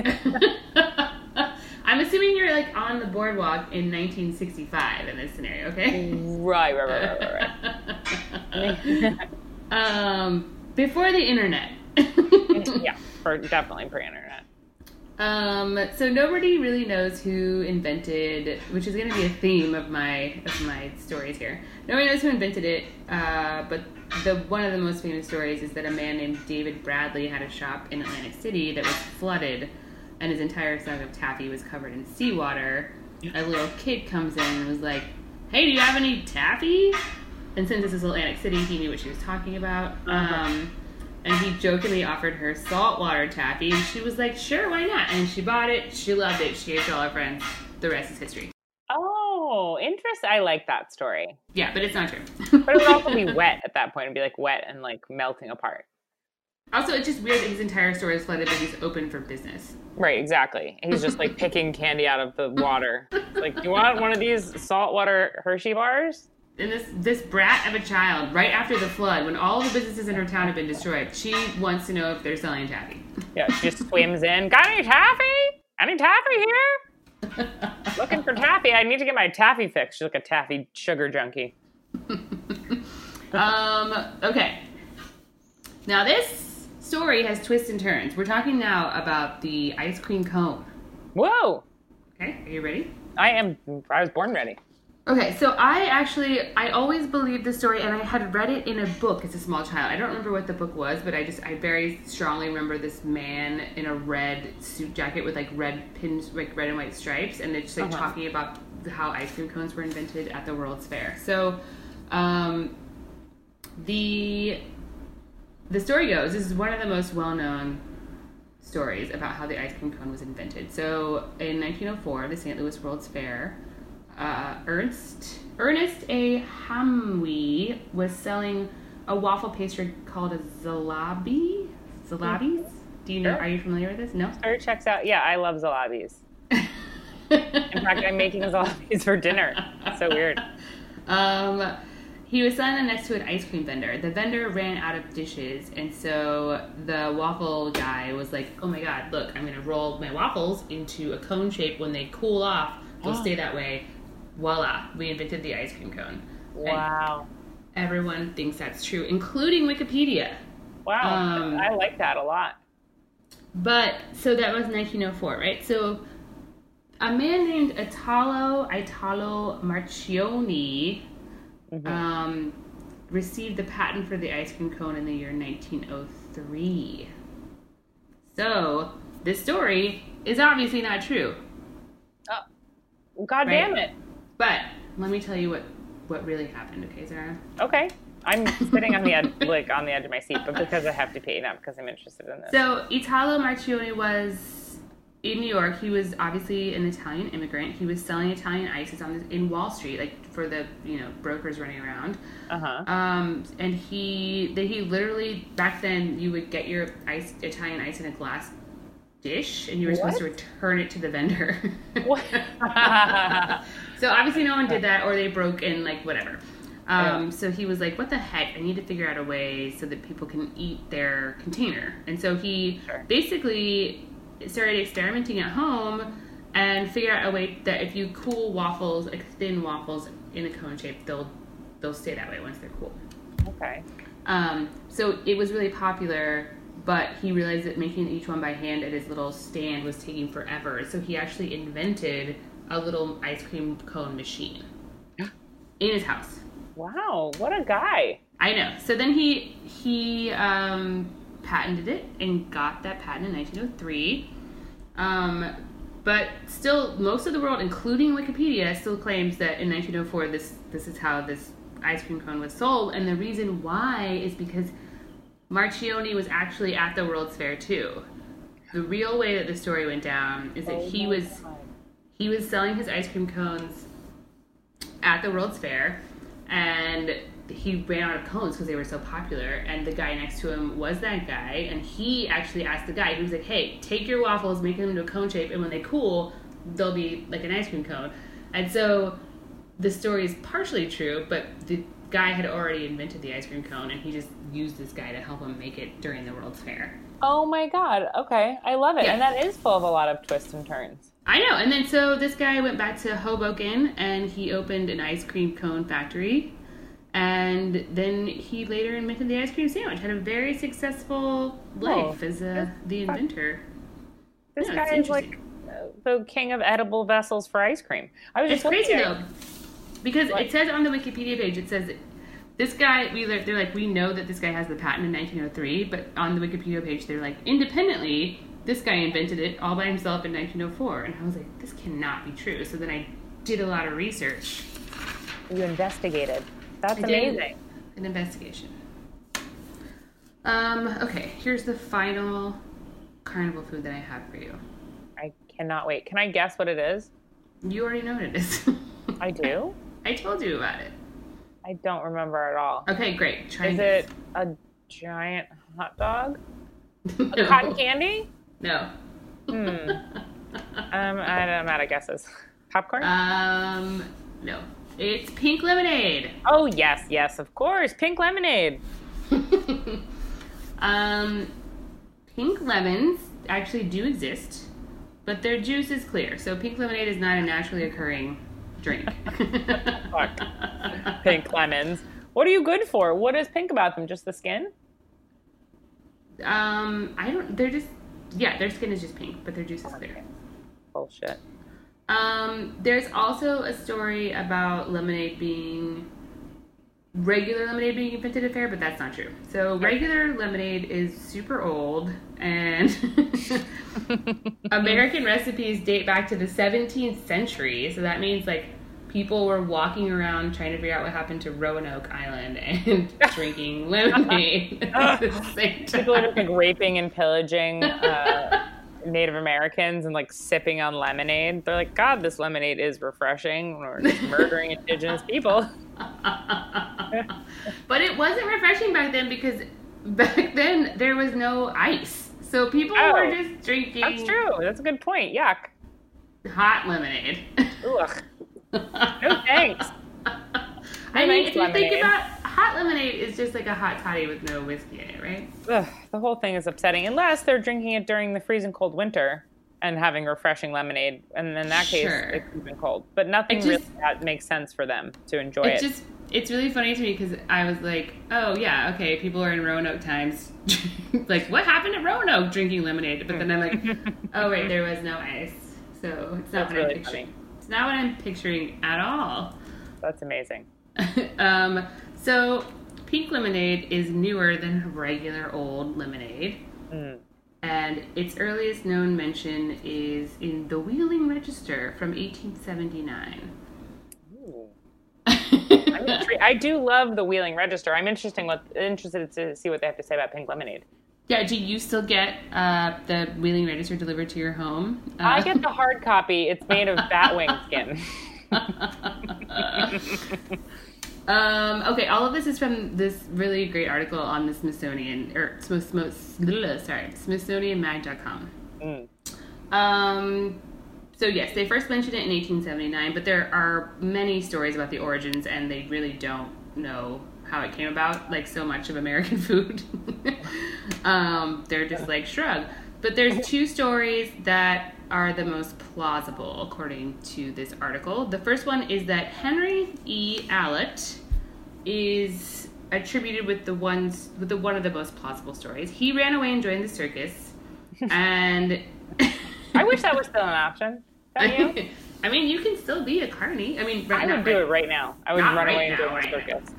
Speaker 4: I'm assuming you're like on the boardwalk in 1965 in this scenario, okay?
Speaker 3: right, right, right, right, right, right.
Speaker 4: um, before the internet.
Speaker 3: yeah, for definitely pre-internet.
Speaker 4: Um, so nobody really knows who invented, which is going to be a theme of my of my stories here. Nobody knows who invented it, uh, but the one of the most famous stories is that a man named David Bradley had a shop in Atlantic City that was flooded, and his entire slug of taffy was covered in seawater. A little kid comes in and was like, "Hey, do you have any taffy?" and since this is Atlantic City, he knew what she was talking about.
Speaker 3: Uh-huh.
Speaker 4: Um, and he jokingly offered her saltwater taffy, and she was like, "Sure, why not?" And she bought it. She loved it. She gave it to all her friends. The rest is history.
Speaker 3: Oh, interesting. I like that story.
Speaker 4: Yeah, but it's not true.
Speaker 3: But it would also be wet at that point. It'd be like wet and like melting apart.
Speaker 4: also, it's just weird that his entire store is flooded, but he's open for business.
Speaker 3: Right, exactly. He's just like picking candy out of the water. Like, you want one of these saltwater Hershey bars?
Speaker 4: And this this brat of a child, right after the flood, when all the businesses in her town have been destroyed, she wants to know if they're selling taffy.
Speaker 3: Yeah, she just swims in. Got any taffy? Any taffy here? Looking for taffy. I need to get my taffy fix. She's like a taffy sugar junkie.
Speaker 4: Um, okay. Now this story has twists and turns. We're talking now about the ice cream cone.
Speaker 3: Whoa!
Speaker 4: Okay, are you ready?
Speaker 3: I am. I was born ready.
Speaker 4: Okay, so I actually I always believed the story and I had read it in a book as a small child. I don't remember what the book was, but I just I very strongly remember this man in a red suit jacket with like red pins like red and white stripes and it's like
Speaker 3: Uh-huh.
Speaker 4: talking about how ice cream cones were invented at the World's Fair. So um the the story goes this is one of the most well-known stories about how the ice cream cone was invented. So in 1904, the St. Louis World's Fair, uh, Ernst Ernest A. Hamwi was selling a waffle pastry called a zalabi. Zalabis? Do you know?
Speaker 3: Sure.
Speaker 4: Are you familiar with this? No.
Speaker 3: Or checks out. Yeah, I love zalabis. In fact, I'm making zalabis for dinner. So weird.
Speaker 4: Um, he was selling them next to an ice cream vendor. The vendor ran out of dishes, and so the waffle guy was like, "Oh my god, look! I'm gonna roll my waffles into a cone shape. When they cool off, they'll
Speaker 3: Oh.
Speaker 4: stay that way." Voila! We invented the ice cream cone. And
Speaker 3: Wow.
Speaker 4: everyone thinks that's true, including Wikipedia.
Speaker 3: Wow.
Speaker 4: Um,
Speaker 3: I like that a lot.
Speaker 4: But so that was 1904, right? So a man named Italo Italo Marchioni um, received the patent for the ice cream cone in the year 1903. So this story is obviously not true, Oh.
Speaker 3: God damn it.
Speaker 4: But let me tell you what what really happened. Okay, Zara.
Speaker 3: Okay. I'm sitting on the edge, like on the edge of my seat, but because I have to pee, not because I'm interested in this.
Speaker 4: So Italo Marchioni was in New York. He was obviously an Italian immigrant. He was selling Italian ices on the, in Wall Street, like for the you know brokers running around.
Speaker 3: Uh huh.
Speaker 4: Um, and he that he literally back then you would get your ice Italian ice in a glass dish, and you were supposed to return it to the vendor.
Speaker 3: What?
Speaker 4: so obviously no one did that, or they broke in like whatever. Um,
Speaker 3: Yeah.
Speaker 4: So he was like, "What the heck? I need to figure out a way so that people can eat their container." And so he
Speaker 3: Sure.
Speaker 4: basically started experimenting at home and figure out a way that if you cool waffles, like thin waffles in a cone shape, they'll they'll stay that way once they're cool.
Speaker 3: okay.
Speaker 4: Um, so it was really popular, but he realized that making each one by hand at his little stand was taking forever. So he actually invented a little ice cream cone machine in his house.
Speaker 3: Wow. What a guy.
Speaker 4: I know. So then he he um, patented it and got that patent in 1903. Um, but still, most of the world, including Wikipedia, still claims that in 1904 this this is how this ice cream cone was sold. And the reason why is because Marchioni was actually at the World's Fair too. The real way that the story went down is that he oh was he was selling his ice cream cones at the World's Fair, and he ran out of cones because they were so popular. And the guy next to him was that guy, and he actually asked the guy. He was like, "Hey, take your waffles, make them into a cone shape, and when they cool, they'll be like an ice cream cone." And so, the story is partially true, but the guy had already invented the ice cream cone, and he just used this guy to help him make it during the World's Fair.
Speaker 3: Oh my God. Okay. I love it.
Speaker 4: Yeah.
Speaker 3: And that is full of a lot of twists and turns.
Speaker 4: I know. And then so this guy went back to Hoboken and he opened an ice cream cone factory. And then he later invented the ice cream sandwich. Had a very successful life
Speaker 3: Oh,
Speaker 4: as a, the inventor.
Speaker 3: This
Speaker 4: Yeah,
Speaker 3: guy is like the king of edible vessels for ice cream. I was
Speaker 4: It's
Speaker 3: just
Speaker 4: crazy though, because
Speaker 3: What?
Speaker 4: it says on the Wikipedia page, it says this guy. We they're like we know that this guy has the patent in 1903, but on the Wikipedia page they're like independently, this guy invented it all by himself in 1904, and I was like, this cannot be true. So then I did a lot of research.
Speaker 3: You investigated. That's
Speaker 4: I
Speaker 3: amazing.
Speaker 4: An investigation. Um, okay, here's the final carnival food that I have for you.
Speaker 3: I cannot wait. Can I guess what it is?
Speaker 4: You already know what it is.
Speaker 3: I do.
Speaker 4: I told you about it.
Speaker 3: I don't remember at all.
Speaker 4: Okay, great. Try
Speaker 3: Is it a giant hot dog?
Speaker 4: guess.
Speaker 3: A cotton candy?
Speaker 4: No.
Speaker 3: Hmm. Um, I'm out of guesses. Popcorn?
Speaker 4: um, no. It's pink lemonade.
Speaker 3: oh yes, yes, of course. Pink lemonade.
Speaker 4: um, pink lemons actually do exist, but their juice is clear. So pink lemonade is not a naturally occurring drink.
Speaker 3: Fuck. Pink lemons. What are you good for? What is pink about them? Just the skin?
Speaker 4: Um, I don't. They're just yeah. Their skin is just pink, but their juice is clear.
Speaker 3: Bullshit.
Speaker 4: Um, there's also a story about lemonade being regular lemonade being invented at fair, but that's not true. So regular lemonade is super old, and American recipes date back to the 17th century. So that means like people were walking around trying to figure out what happened to Roanoke Island and drinking lemonade at the same time.
Speaker 3: People are just like raping and pillaging uh, Native Americans and like sipping on lemonade. They're like, God, this lemonade is refreshing. Or just murdering indigenous people.
Speaker 4: but it wasn't refreshing back then because back then there was no ice. So people
Speaker 3: Oh,
Speaker 4: were just drinking
Speaker 3: That's true. That's a good point. Yuck.
Speaker 4: hot lemonade.
Speaker 3: Ugh. No thanks.
Speaker 4: I mean, if you
Speaker 3: lemonade?
Speaker 4: think about hot lemonade is just like a hot toddy with no whiskey in it, right?
Speaker 3: Ugh, the whole thing is upsetting unless they're drinking it during the freezing cold winter and having refreshing lemonade. And in that case,
Speaker 4: Sure.
Speaker 3: it's even cold. But nothing
Speaker 4: just-
Speaker 3: really that makes sense for them to enjoy
Speaker 4: It's
Speaker 3: it.
Speaker 4: just it's really funny to me because I was like, oh yeah, okay, people are in Roanoke times. like, what happened at Roanoke drinking lemonade? But then I'm like, oh wait, there was no ice, so it's not
Speaker 3: That's
Speaker 4: what I'm
Speaker 3: really
Speaker 4: picturing.
Speaker 3: funny.
Speaker 4: It's not what I'm picturing at all.
Speaker 3: That's amazing.
Speaker 4: um, so pink lemonade is newer than regular old lemonade.
Speaker 3: Mm.
Speaker 4: And its earliest known mention is in the Wheeling Register from 1879.
Speaker 3: Ooh. I'm intri- I do love the Wheeling Register. I'm interesting what interested to see what they have to say about pink lemonade.
Speaker 4: Yeah, do you still get uh, the Wheeling Register delivered to your home? Uh,
Speaker 3: I get the hard copy. It's made of bat wing skin.
Speaker 4: um, okay, all of this is from this really great article on the Smithsonian, or sorry, SmithsonianMag.com.
Speaker 3: Mm.
Speaker 4: Um, so yes, they first mentioned it in 1879, but there are many stories about the origins, and they really don't know how it came about. Like so much of American food, um, they're just like shrug. But there's two stories that are the most plausible according to this article. The first one is that Henry E. Allott is attributed with the ones with the one of the most plausible stories. He ran away and joined the circus, and
Speaker 3: I wish that was still an option.
Speaker 4: I mean, you can still be a carny. I mean, right
Speaker 3: I
Speaker 4: now,
Speaker 3: would do it right now. I would run
Speaker 4: right
Speaker 3: away and
Speaker 4: now,
Speaker 3: join the
Speaker 4: right
Speaker 3: circus.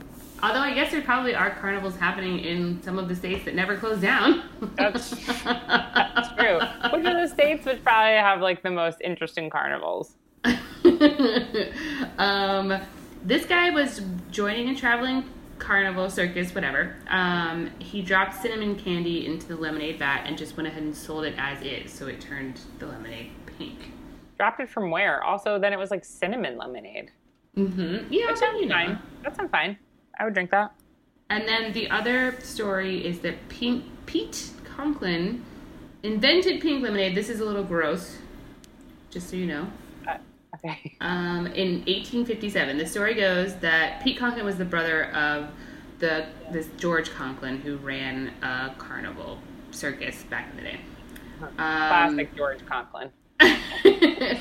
Speaker 4: Although I guess there probably are carnivals happening in some of the states that never close down.
Speaker 3: That's, that's true. Which of the states would probably have like the most interesting carnivals?
Speaker 4: um, this guy was joining a traveling carnival circus, whatever. Um, he dropped cinnamon candy into the lemonade vat and just went ahead and sold it as is, so it turned the lemonade pink.
Speaker 3: Dropped it from where? Also, then it was like cinnamon lemonade.
Speaker 4: Mm-hmm. Yeah, but,
Speaker 3: sounds
Speaker 4: know.
Speaker 3: fine. That sounds fine. I would drink that.
Speaker 4: And then the other story is that Pink, Pete Conklin invented pink lemonade. This is a little gross, just so you know.
Speaker 3: Uh, okay.
Speaker 4: Um, in 1857, the story goes that Pete Conklin was the brother of the this George Conklin who ran a carnival circus back in the day. Um,
Speaker 3: Classic George Conklin.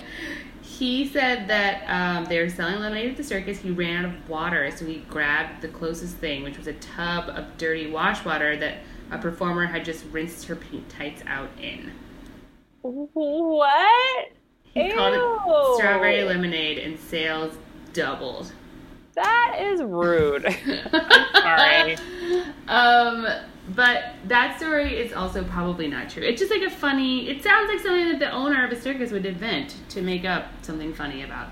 Speaker 4: he said that um, they were selling lemonade at the circus. He ran out of water, so he grabbed the closest thing, which was a tub of dirty wash water that a performer had just rinsed her pink tights out in.
Speaker 3: What?
Speaker 4: He called it strawberry lemonade, and sales doubled.
Speaker 3: That is rude. Sorry.
Speaker 4: Um, but that story is also probably not true. It's just like a funny. It sounds like something that the owner of a circus would invent to make up something funny about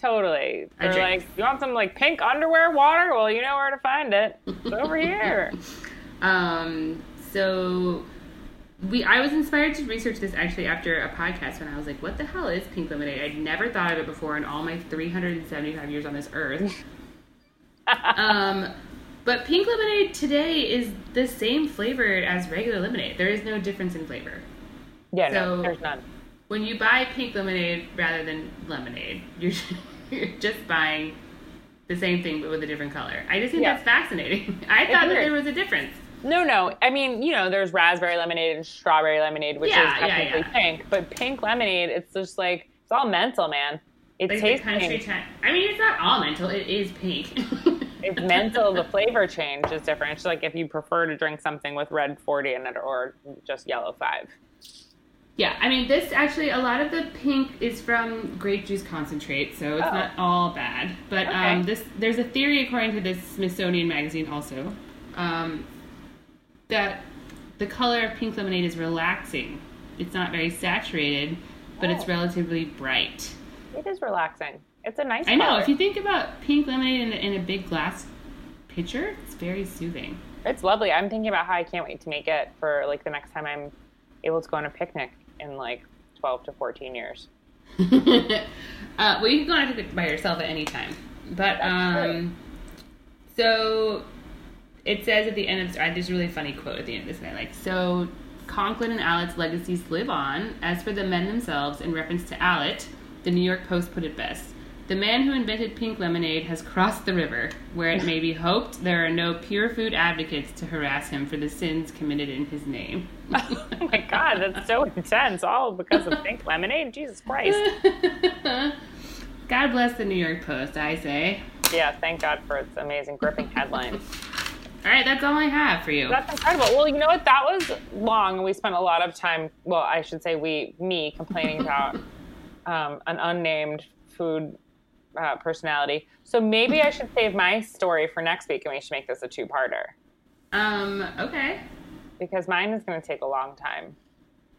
Speaker 3: Totally. They're like, you want some like pink underwear water? Well, you know where to find it. It's over here.
Speaker 4: Um, so we I was inspired to research this actually after a podcast when I was like, what the hell is pink lemonade? I'd never thought of it before in all my 375 years on this earth. um, but pink lemonade today is the same flavored as regular lemonade. There is no difference in flavor.
Speaker 3: Yeah, no, there's none.
Speaker 4: When you buy pink lemonade rather than lemonade, you're, you're just buying the same thing but with a different color. I just think
Speaker 3: Yeah.
Speaker 4: that's fascinating. I thought that there was a difference.
Speaker 3: No, no. I mean, you know, there's raspberry lemonade and strawberry lemonade, which
Speaker 4: Yeah,
Speaker 3: is technically
Speaker 4: yeah.
Speaker 3: pink. But pink lemonade, it's just like it's all mental, man. It
Speaker 4: Like
Speaker 3: tastes
Speaker 4: the country
Speaker 3: pink.
Speaker 4: time. I mean, it's not all mental. It is pink.
Speaker 3: It's mental. The flavor change is different. It's like if you prefer to drink something with red 40 in it or just yellow 5.
Speaker 4: yeah, I mean, this actually a lot of the pink is from grape juice concentrate, so it's
Speaker 3: Oh.
Speaker 4: not all bad. But
Speaker 3: Okay.
Speaker 4: um, this there's a theory according to this Smithsonian magazine also um, that the color of pink lemonade is relaxing. It's not very saturated, but it's
Speaker 3: Oh.
Speaker 4: relatively bright.
Speaker 3: It is relaxing. It's a nice
Speaker 4: I know.
Speaker 3: color.
Speaker 4: If you think about pink lemonade in a, in a big glass pitcher, it's very soothing.
Speaker 3: It's lovely. I'm thinking about how I can't wait to make it for like the next time I'm able to go on a picnic in like 12 to 14 years.
Speaker 4: uh, well, you can go on to it by yourself at any time. But um, so it says at the end of uh, there's a really funny quote at the end of this that I like. So Conklin and Allott's legacies live on. As for the men themselves, in reference to Allet, the New York Post put it best. The man who invented pink lemonade has crossed the river, where it may be hoped there are no pure food advocates to harass him for the sins committed in his name.
Speaker 3: Oh my god, that's so intense. All because of pink lemonade? Jesus Christ.
Speaker 4: God bless the New York Post, I say.
Speaker 3: Yeah, thank God for its amazing gripping headline.
Speaker 4: All right, that's all I have for you.
Speaker 3: That's incredible. Well, you know what? That was long. We spent a lot of time, well, I should say we, me, complaining about um, an unnamed food uh, personality. So maybe I should save my story for next week and we should make this a two parter
Speaker 4: Um, okay.
Speaker 3: because mine is going to take a long time.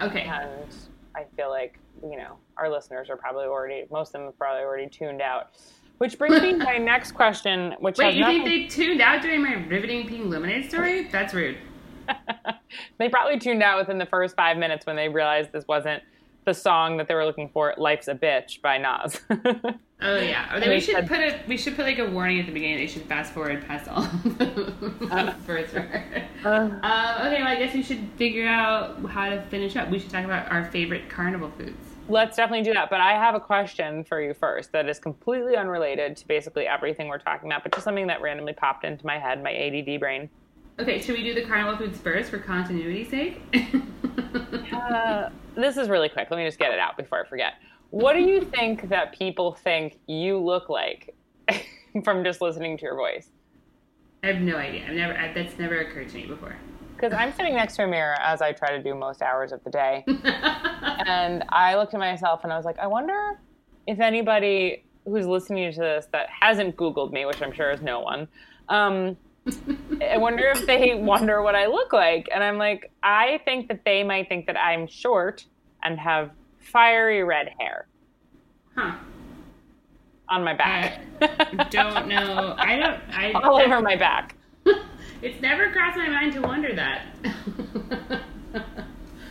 Speaker 4: Okay.
Speaker 3: And I feel like, you know, our listeners are probably already, most of them probably already tuned out. Which brings me to my next question, which
Speaker 4: is
Speaker 3: Wait,
Speaker 4: you
Speaker 3: nothing...
Speaker 4: think they tuned out during my riveting pink lemonade story? That's rude.
Speaker 3: they probably tuned out within the first five minutes when they realized this wasn't the song that they were looking for, "Life's a Bitch" by Nas.
Speaker 4: Oh yeah. Or then we should
Speaker 3: said-
Speaker 4: put a we should put like a warning at the beginning. They should fast forward past all first word.
Speaker 3: Uh.
Speaker 4: Um, okay, well I guess we should figure out how to finish up. We should talk about our favorite carnival foods.
Speaker 3: Let's definitely do that. But I have a question for you first that is completely unrelated to basically everything we're talking about, but just something that randomly popped into my head, my ADD brain.
Speaker 4: Okay, should we do the carnival foods first for continuity's sake?
Speaker 3: Uh, this is really quick. Let me just get it out before I forget. What do you think that people think you look like from just listening to your voice?
Speaker 4: I have no idea. I've never I, that's never occurred to me before.
Speaker 3: Because I'm sitting next to a mirror as I try to do most hours of the day. and I looked at myself and I was like, I wonder if anybody who's listening to this that hasn't Googled me, which I'm sure is no one, um, I wonder if they wonder what I look like. And I'm like, I think that they might think that I'm short and have fiery red hair
Speaker 4: Huh.
Speaker 3: on my back.
Speaker 4: I don't know. I don't. I
Speaker 3: All over my back.
Speaker 4: It's never crossed my mind to wonder that.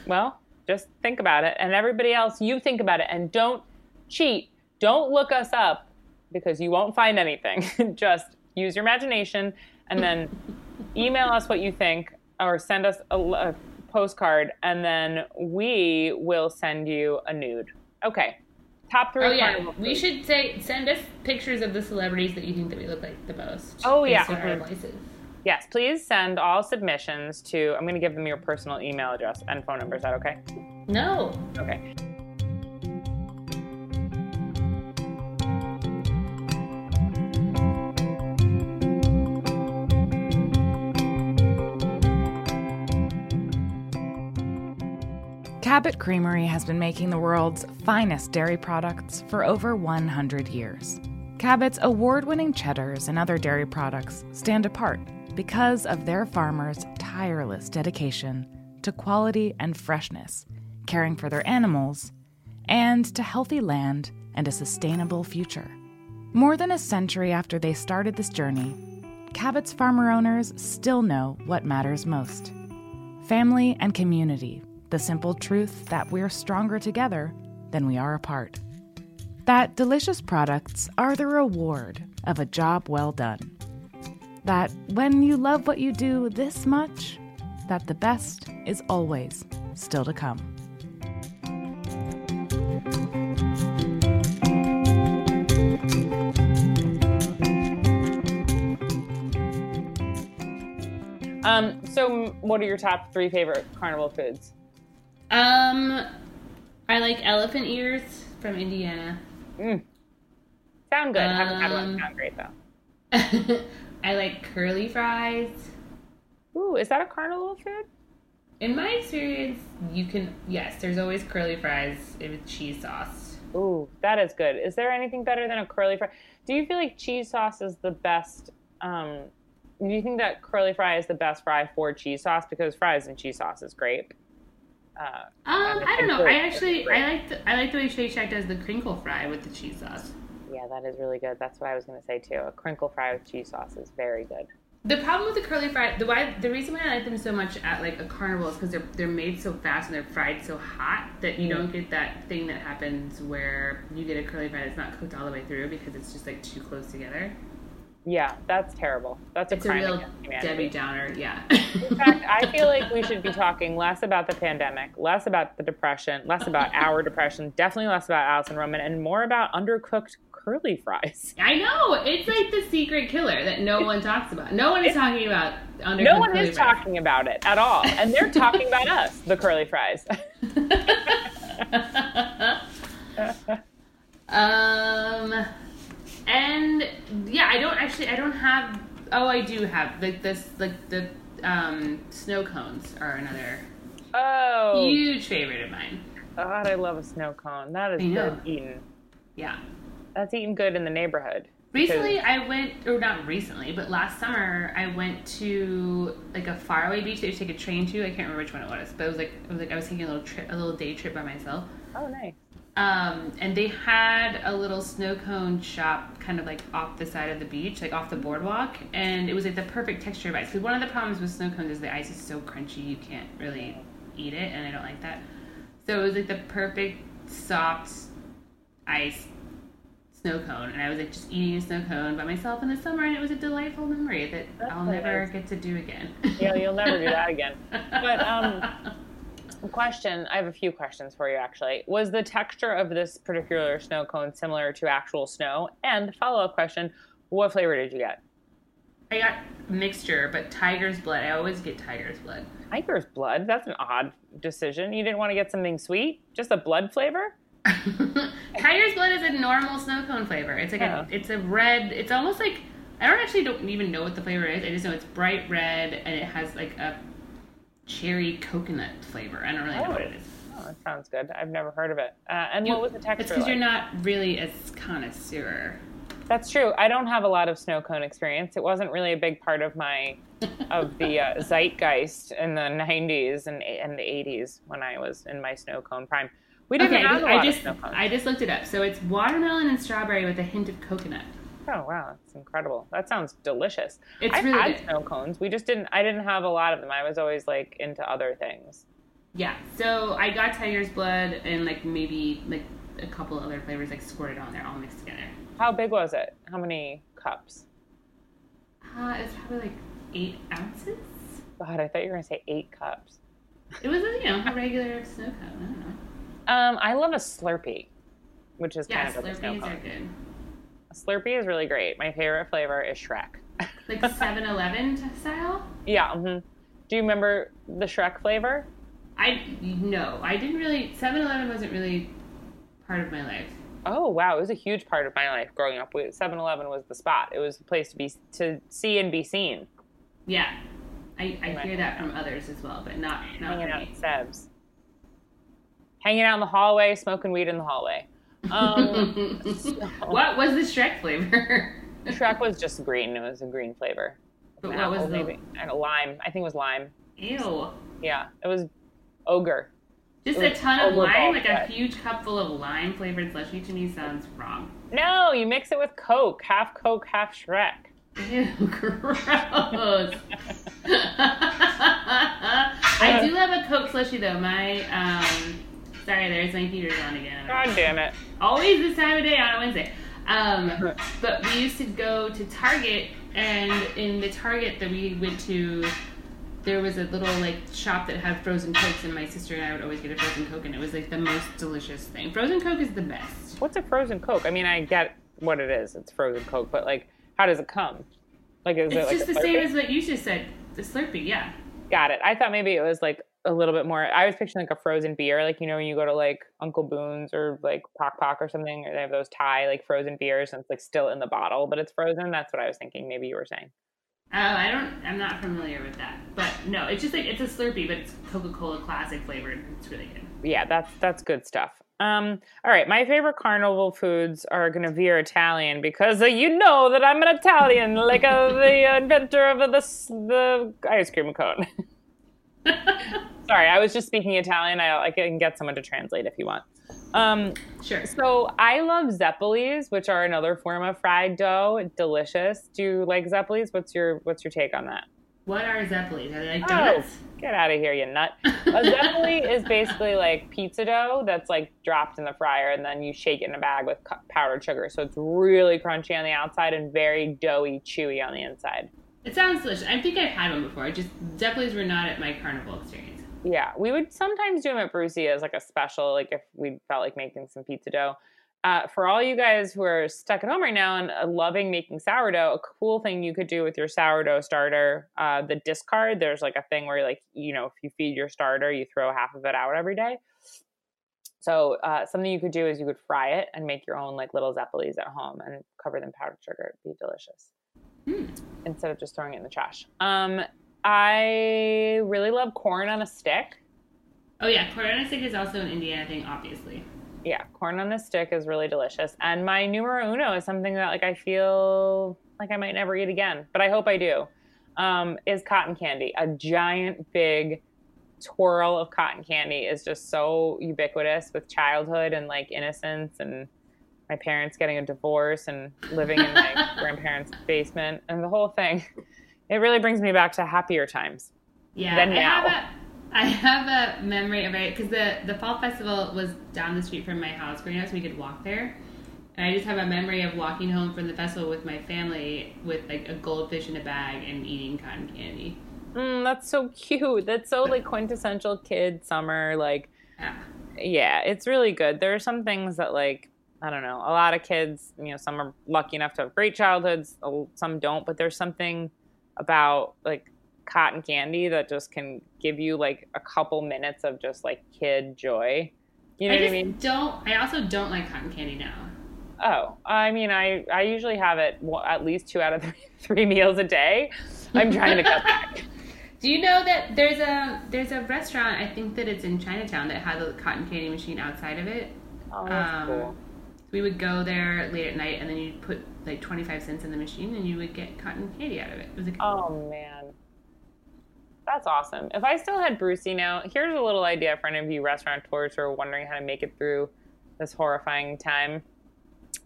Speaker 3: Well, just think about it. And everybody else, you think about it. And don't cheat. Don't look us up because you won't find anything. just use your imagination and then email us what you think or send us a, a postcard and then we will send you a nude. Okay. Top three.
Speaker 4: oh yeah, we should say send us pictures of the celebrities that you think that we look like the most.
Speaker 3: Oh, yeah.
Speaker 4: based on our
Speaker 3: Mhm. Yes, please send all submissions to. I'm going to give them your personal email address and phone number. Is that okay?
Speaker 4: No.
Speaker 3: Okay.
Speaker 2: Cabot Creamery has been making the world's finest dairy products for over 100 years. Cabot's award winning cheddars and other dairy products stand apart because of their farmers' tireless dedication to quality and freshness, caring for their animals, and to healthy land and a sustainable future. More than a century after they started this journey, Cabot's farmer owners still know what matters most family and community, the simple truth that we're stronger together than we are apart. That delicious products are the reward of a job well done. That when you love what you do this much, that the best is always still to come.
Speaker 3: Um, so, what are your top three favorite carnival foods?
Speaker 4: Um, I like elephant ears from Indiana.
Speaker 3: Mm. Sound good. Haven't had one.
Speaker 4: Um,
Speaker 3: Sound great though.
Speaker 4: I like curly fries.
Speaker 3: Ooh, is that a carnival food?
Speaker 4: In my experience, you can yes, there's always curly fries with cheese sauce.
Speaker 3: Ooh, that is good. Is there anything better than a curly fry? Do you feel like cheese sauce is the best? Um, do you think that curly fry is the best fry for cheese sauce? Because fries and cheese sauce is great. Uh,
Speaker 4: Um, I don't know. I
Speaker 3: curly fries is
Speaker 4: actually. I like the, I like the way Shake Shack does the crinkle fry with the cheese sauce.
Speaker 3: Yeah, that is really good. That's what I was going to say too. A crinkle fry with cheese sauce is very good.
Speaker 4: The problem with the curly fry, the why, the reason why I like them so much at like a carnival is because they're they're made so fast and they're fried so hot that you don't get that thing that happens where you get a curly fry that's not cooked all the way through because it's just like too close together.
Speaker 3: Yeah, that's terrible. That's a
Speaker 4: It's a
Speaker 3: crime
Speaker 4: real
Speaker 3: against humanity.
Speaker 4: Debbie Downer. Yeah.
Speaker 3: In fact, I feel like we should be talking less about the pandemic, less about the depression, less about our depression, definitely less about Alison Roman, and more about undercooked curly fries.
Speaker 4: I know it's like the secret killer that no one talks about. No one is talking about undercooked
Speaker 3: No one is
Speaker 4: fries.
Speaker 3: talking about it at all, and they're talking about us, the curly fries.
Speaker 4: um, and yeah, I don't actually. I don't have. Oh, I do have like this. Like the um, snow cones are another
Speaker 3: Oh,
Speaker 4: huge favorite of mine.
Speaker 3: God, I love a snow cone. That is good eaten.
Speaker 4: Yeah.
Speaker 3: That's eaten good in the neighborhood.
Speaker 4: Recently, I went, or not recently, but last summer, I went to like a faraway beach that you take a train to. I can't remember which one it was, but it was like it was like I was taking a little trip, a little day trip by myself.
Speaker 3: Oh, nice.
Speaker 4: Um, and they had a little snow cone shop kind of like off the side of the beach, like off the boardwalk, and it was like the perfect texture of ice. Because one of the problems with snow cones is the ice is so crunchy you can't really eat it, and I don't like that. So it was like the perfect soft ice snow cone, and I was like just eating a snow cone by myself in the summer, and it was a delightful memory that
Speaker 3: That's
Speaker 4: I'll
Speaker 3: nice.
Speaker 4: never get to do again.
Speaker 3: Yeah, you'll never do that again. But um, question I have a few questions for you actually. Was the texture of this particular snow cone similar to actual snow? And follow up question What flavor did you get?
Speaker 4: I got mixture, but tiger's blood. I always get tiger's blood.
Speaker 3: Tiger's blood? That's an odd decision. You didn't want to get something sweet? Just a blood flavor?
Speaker 4: Tiger's blood is a normal snow cone flavor. It's like
Speaker 3: Oh.
Speaker 4: a, it's a red. It's almost like I don't actually don't even know what the flavor is. I just know it's bright red and it has like a cherry coconut flavor. I don't really know what it is.
Speaker 3: Oh, that sounds good. I've never heard of it. Uh, and what was the texture?
Speaker 4: It's because
Speaker 3: like?
Speaker 4: you're not really a connoisseur.
Speaker 3: That's true. I don't have a lot of snow cone experience. It wasn't really a big part of my of the uh, zeitgeist in the 90s and and the 80s when I was in my snow cone prime. We didn't
Speaker 4: Okay,
Speaker 3: have a
Speaker 4: I
Speaker 3: lot
Speaker 4: just
Speaker 3: of snow cones.
Speaker 4: I just looked it up. So it's watermelon and strawberry with a hint of coconut.
Speaker 3: Oh wow, that's incredible. That sounds delicious.
Speaker 4: It's
Speaker 3: I've
Speaker 4: really
Speaker 3: had
Speaker 4: good.
Speaker 3: snow cones. We just didn't. I didn't have a lot of them. I was always like into other things.
Speaker 4: Yeah. So I got tiger's blood and like maybe like a couple other flavors like squirted on there, all mixed together.
Speaker 3: How big was it? How many cups?
Speaker 4: Uh, it's probably like eight ounces.
Speaker 3: God, I thought you were gonna say eight cups.
Speaker 4: It was, a you know, a regular snow cone. I don't know.
Speaker 3: Um, I love a Slurpee, which is
Speaker 4: Yeah,
Speaker 3: kind of like a snow
Speaker 4: Slurpees are
Speaker 3: cone.
Speaker 4: good.
Speaker 3: Slurpee is really great. My favorite flavor is Shrek.
Speaker 4: Like 7 Eleven style?
Speaker 3: Yeah. hmm Do you remember the Shrek flavor?
Speaker 4: I, no, I didn't really, 7 Eleven wasn't really part of my life.
Speaker 3: Oh wow, it was a huge part of my life growing up. 7-Eleven was the spot. It was the place to be to see and be seen.
Speaker 4: Yeah. I, I hear that from others as well, but not, not
Speaker 3: Hanging
Speaker 4: for
Speaker 3: out
Speaker 4: me.
Speaker 3: Seb's. Hanging out in the hallway, smoking weed in the hallway. Um,
Speaker 4: what was the Shrek flavor?
Speaker 3: Shrek was just green. It was a green flavor.
Speaker 4: but what was the,
Speaker 3: maybe and a lime? I think it was lime.
Speaker 4: ew.
Speaker 3: Yeah, it was ogre.
Speaker 4: Just a ton of lime, like a huge cup full of lime flavored slushy to me sounds wrong.
Speaker 3: No, you mix it with Coke, half Coke, half Shrek.
Speaker 4: Ew, gross. I do have a Coke slushy though. My um, sorry, there's my heaters on again.
Speaker 3: God damn it!
Speaker 4: Always this time of day on a Wednesday. Um, but we used to go to Target, and in the Target that we went to, there was a little like shop that had frozen cokes, and my sister and I would always get a frozen coke, and it was like the most delicious thing. Frozen coke is the best.
Speaker 3: What's a frozen Coke? I mean, I get what it is. It's frozen Coke, but like, how does it come? Like, is
Speaker 4: It's
Speaker 3: it like
Speaker 4: just the same as what you just said. The Slurpee, yeah.
Speaker 3: Got it. I thought maybe it was like a little bit more. I was picturing like a frozen beer, like you know when you go to like Uncle Boone's or like Pok Pok or something, or they have those Thai like frozen beers and it's like still in the bottle, but it's frozen. That's what I was thinking. Maybe you were saying.
Speaker 4: Oh, I don't. I'm not familiar with that, but no, it's just like it's a Slurpee, but it's Coca-Cola Classic flavored. It's really good.
Speaker 3: Yeah, that's that's good stuff. Um, all right, my favorite carnival foods are gonna veer Italian because uh, you know that I'm an Italian, like uh, the inventor of the the ice cream cone. Sorry, I was just speaking Italian. I, I can get someone to translate if you want. Um,
Speaker 4: Sure.
Speaker 3: so I love zeppelis, which are another form of fried dough. Delicious. Do you like zeppelis? What's your What's your take on that?
Speaker 4: What are Zeppelis? Are they like
Speaker 3: Oh, get out of here, you nut. A zeppeli is basically like pizza dough that's like dropped in the fryer and then you shake it in a bag with powdered sugar. So it's really crunchy on the outside and very doughy, chewy on the inside.
Speaker 4: It sounds delicious. I think I've had one before. I just Zeppelis were not at my carnival experience.
Speaker 3: Yeah, we would sometimes do them at Brucie as like a special, like if we felt like making some pizza dough. Uh, for all you guys who are stuck at home right now and uh, loving making sourdough, a cool thing you could do with your sourdough starter, uh, the discard. There's like a thing where like you know if you feed your starter, you throw half of it out every day. So uh, something you could do is you could fry it and make your own like little zeppelis at home and cover them powdered sugar. It'd be delicious instead of just throwing it in the trash. Um, I really love corn on a stick.
Speaker 4: Oh yeah, corn on a stick is also an Indiana thing, obviously.
Speaker 3: yeah, corn on a stick is really delicious. And my numero uno is something that like I feel like I might never eat again, but I hope I do. Um, is cotton candy. A giant big twirl of cotton candy is just so ubiquitous with childhood and like innocence and my parents getting a divorce and living in my grandparents' basement and the whole thing. It really brings me back to happier times.
Speaker 4: Yeah,
Speaker 3: Then
Speaker 4: I have a I have a memory of it because the the fall festival was down the street from my house growing up, so we could walk there. And I just have a memory of walking home from the festival with my family with like a goldfish in a bag and eating cotton candy.
Speaker 3: Mm, that's so cute. That's so like quintessential kid summer. Like,
Speaker 4: Yeah.
Speaker 3: yeah, it's really good. There are some things that like I don't know. A lot of kids, you know, some are lucky enough to have great childhoods, some don't. But there's something about like cotton candy that just can give you like a couple minutes of just like kid joy. You know
Speaker 4: I
Speaker 3: what I mean?
Speaker 4: don't. I also don't like cotton candy now.
Speaker 3: Oh, I mean, I I usually have it wa- at least two out of three, three meals a day. I'm trying to cut back.
Speaker 4: Do you know that there's a there's a restaurant I think that it's in Chinatown that has a cotton candy machine outside of it.
Speaker 3: Oh, that's
Speaker 4: Um,
Speaker 3: cool.
Speaker 4: We would go there late at night and then you'd put like 25 cents in the machine and you would get cotton candy out of it. It was like
Speaker 3: Oh man. That's awesome. If I still had Brucie now, here's a little idea for any of you restaurateurs who are wondering how to make it through this horrifying time.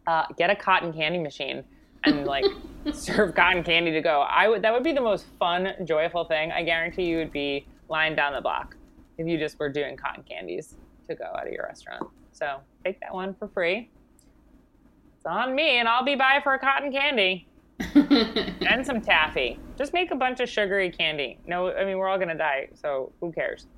Speaker 3: Uh, get a cotton candy machine and like serve cotton candy to go. I would that would be the most fun, joyful thing. I guarantee you would be lying down the block if you just were doing cotton candies to go out of your restaurant. So take that one for free. It's on me, and I'll be by for a cotton candy and some taffy. Just make a bunch of sugary candy. No, I mean we're all gonna die, so who cares?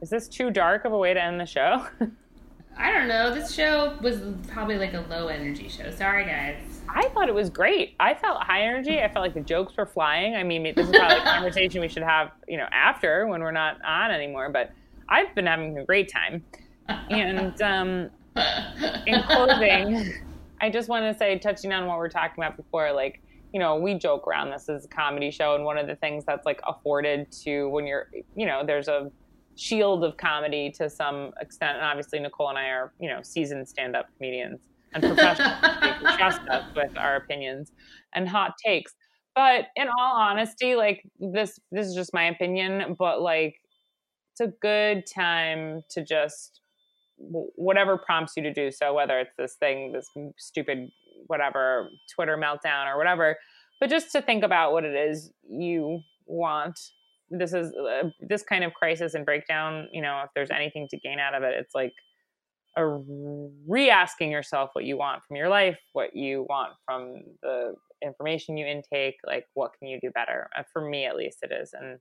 Speaker 3: Is this too dark of a way to end the show?
Speaker 4: I don't know. This show was probably like a low energy show. Sorry, guys.
Speaker 3: I thought it was great. I felt high energy. I felt like the jokes were flying. I mean, this is probably a conversation we should have, you know, after when we're not on anymore. But I've been having a great time. And um, in closing, I just want to say, touching on what we are talking about before, like, you know, we joke around this is a comedy show, and one of the things that's like afforded to when you're, you know, there's a shield of comedy to some extent, and obviously Nicole and I are, you know, seasoned stand-up comedians and professionals trust us with our opinions and hot takes. But in all honesty, like this, this is just my opinion. But like it's a good time to just whatever prompts you to do so whether it's this thing this stupid whatever twitter meltdown or whatever but just to think about what it is you want. This is uh, this kind of crisis and breakdown you know if there's anything to gain out of it it's like a re-asking yourself what you want from your life what you want from the information you intake like what can you do better? Uh, for me at least it is and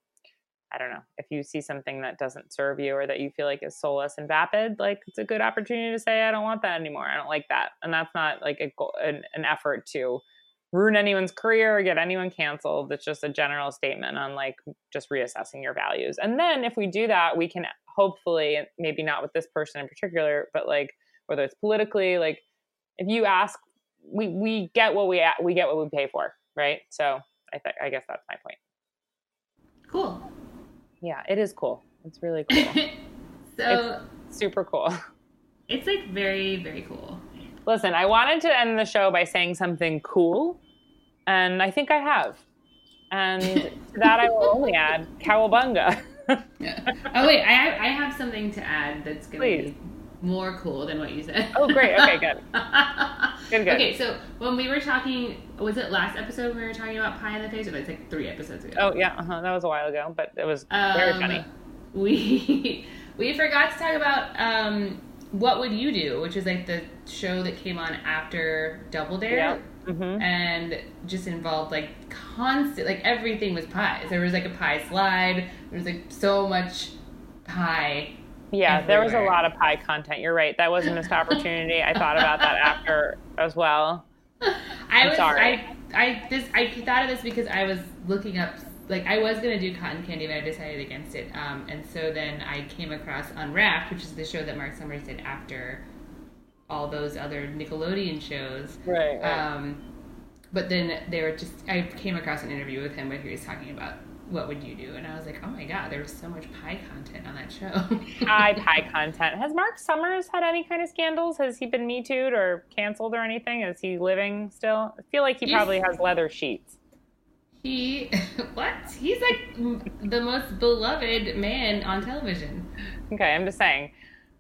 Speaker 3: I don't know, if you see something that doesn't serve you or that you feel like is soulless and vapid, like it's a good opportunity to say, I don't want that anymore. I don't like that. And that's not like a an, an effort to ruin anyone's career or get anyone canceled. It's just a general statement on like just reassessing your values. And then if we do that, we can hopefully, maybe not with this person in particular, but like whether it's politically, like if you ask, we, we get what we, we get what we pay for. Right. So I, th- I guess that's my point.
Speaker 4: Cool.
Speaker 3: Yeah, it is cool. It's really cool.
Speaker 4: so
Speaker 3: it's super cool.
Speaker 4: It's like very, very cool.
Speaker 3: Listen, I wanted to end the show by saying something cool, and I think I have. And to that, I will only add cowabunga.
Speaker 4: yeah. Oh wait, I have, I have something to add that's gonna Please. be more cool than what you said.
Speaker 3: Oh, great. Okay, good. good, good.
Speaker 4: Okay, so when we were talking, was it last episode when we were talking about pie in the face, or was it like three episodes ago?
Speaker 3: Oh yeah, uh-huh. that was a while ago, but it was very um, funny.
Speaker 4: We we forgot to talk about um, what would you do, which is like the show that came on after Double Dare.
Speaker 3: Yeah. Mm-hmm.
Speaker 4: And just involved like constant, like everything was pies. There was like a pie slide. There was like so much pie
Speaker 3: yeah, there was a lot of pie content. You're right. That was a missed opportunity. I thought about that after as well.
Speaker 4: I I'm was sorry. I I this I thought of this because I was looking up like I was gonna do cotton candy, but I decided against it. Um, and so then I came across Unwrapped, which is the show that Mark Summers did after all those other Nickelodeon shows.
Speaker 3: Right. right.
Speaker 4: Um, but then they were just I came across an interview with him where he was talking about what would you do? And I was like, oh my god, there was so much pie content on that show.
Speaker 3: pie pie content. Has Mark Summers had any kind of scandals? Has he been me tooed or canceled or anything? Is he living still? I feel like he probably has leather sheets.
Speaker 4: He what? He's like the most beloved man on television.
Speaker 3: Okay, I'm just saying.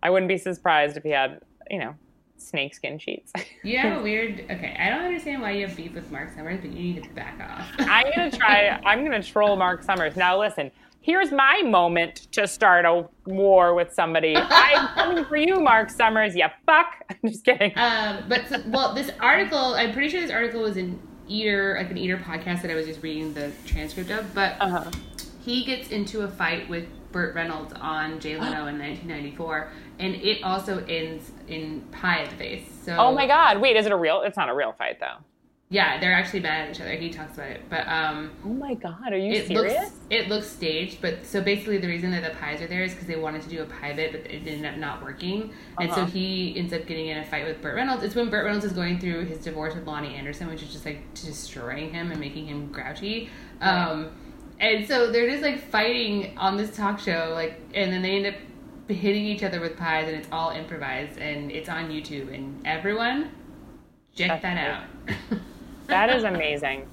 Speaker 3: I wouldn't be surprised if he had, you know, snakeskin sheets.
Speaker 4: you have a weird. Okay, I don't understand why you have beef with Mark Summers, but you need to back off.
Speaker 3: I'm gonna try. I'm gonna troll Mark Summers. Now listen. Here's my moment to start a war with somebody. I'm coming for you, Mark Summers. You fuck. I'm just kidding.
Speaker 4: Um, but well, this article. I'm pretty sure this article was in Eater, like an Eater podcast that I was just reading the transcript of. But uh-huh. he gets into a fight with Burt Reynolds on Jay Leno in 1994, and it also ends in pie at the face. So
Speaker 3: oh my god, wait, is it a real? It's not a real fight though.
Speaker 4: Yeah, they're actually bad at each other. He talks about it, but um.
Speaker 3: Oh my god, are you
Speaker 4: it
Speaker 3: serious?
Speaker 4: Looks, it looks staged, but so basically the reason that the pies are there is because they wanted to do a pie bit, but it ended up not working, and uh-huh. so he ends up getting in a fight with Burt Reynolds. It's when Burt Reynolds is going through his divorce with Loni Anderson, which is just like destroying him and making him grouchy. Right. Um, and so they're just like fighting on this talk show, like, and then they end up hitting each other with pies, and it's all improvised, and it's on YouTube, and everyone, check That's that out.
Speaker 3: that is amazing.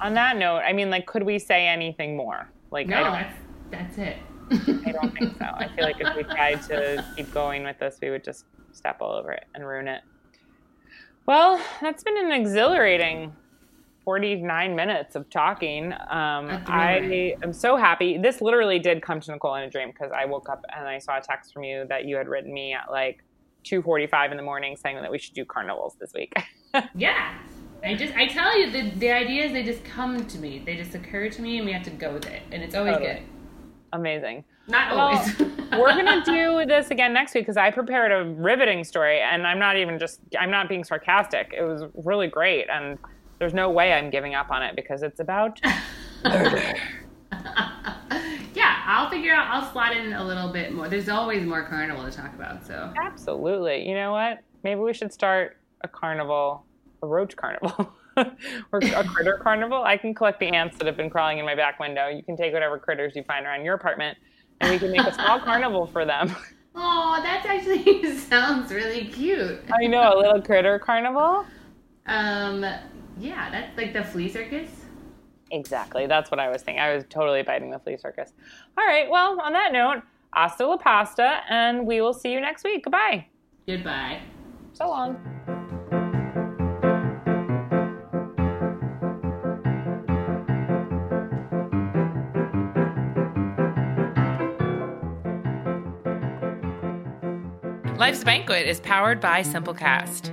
Speaker 3: on that note, I mean, like, could we say anything more? Like,
Speaker 4: no, that's that's it.
Speaker 3: I don't think so. I feel like if we tried to keep going with this, we would just step all over it and ruin it. Well, that's been an exhilarating 49 minutes of talking. Um, I am so happy. This literally did come to Nicole in a dream because I woke up and I saw a text from you that you had written me at like 2:45 in the morning saying that we should do carnivals this week.
Speaker 4: yeah. I just I tell you the the ideas they just come to me. They just occur to me and we have to go with it. And it's always totally. good.
Speaker 3: Amazing.
Speaker 4: Not always.
Speaker 3: Well, we're gonna do this again next week because I prepared a riveting story, and I'm not even just I'm not being sarcastic. It was really great, and there's no way I'm giving up on it because it's about murder.
Speaker 4: yeah, I'll figure out. I'll slot in a little bit more. There's always more carnival to talk about. So
Speaker 3: absolutely. You know what? Maybe we should start a carnival, a roach carnival. or a critter carnival. I can collect the ants that have been crawling in my back window. You can take whatever critters you find around your apartment, and we can make a small carnival for them.
Speaker 4: Oh, that actually sounds really cute.
Speaker 3: I know, a little critter carnival.
Speaker 4: Um, yeah, that's like the flea circus.
Speaker 3: Exactly. That's what I was thinking. I was totally biting the flea circus. All right. Well, on that note, hasta la pasta, and we will see you next week. Goodbye.
Speaker 4: Goodbye.
Speaker 3: So long.
Speaker 5: Life's Banquet is powered by Simplecast.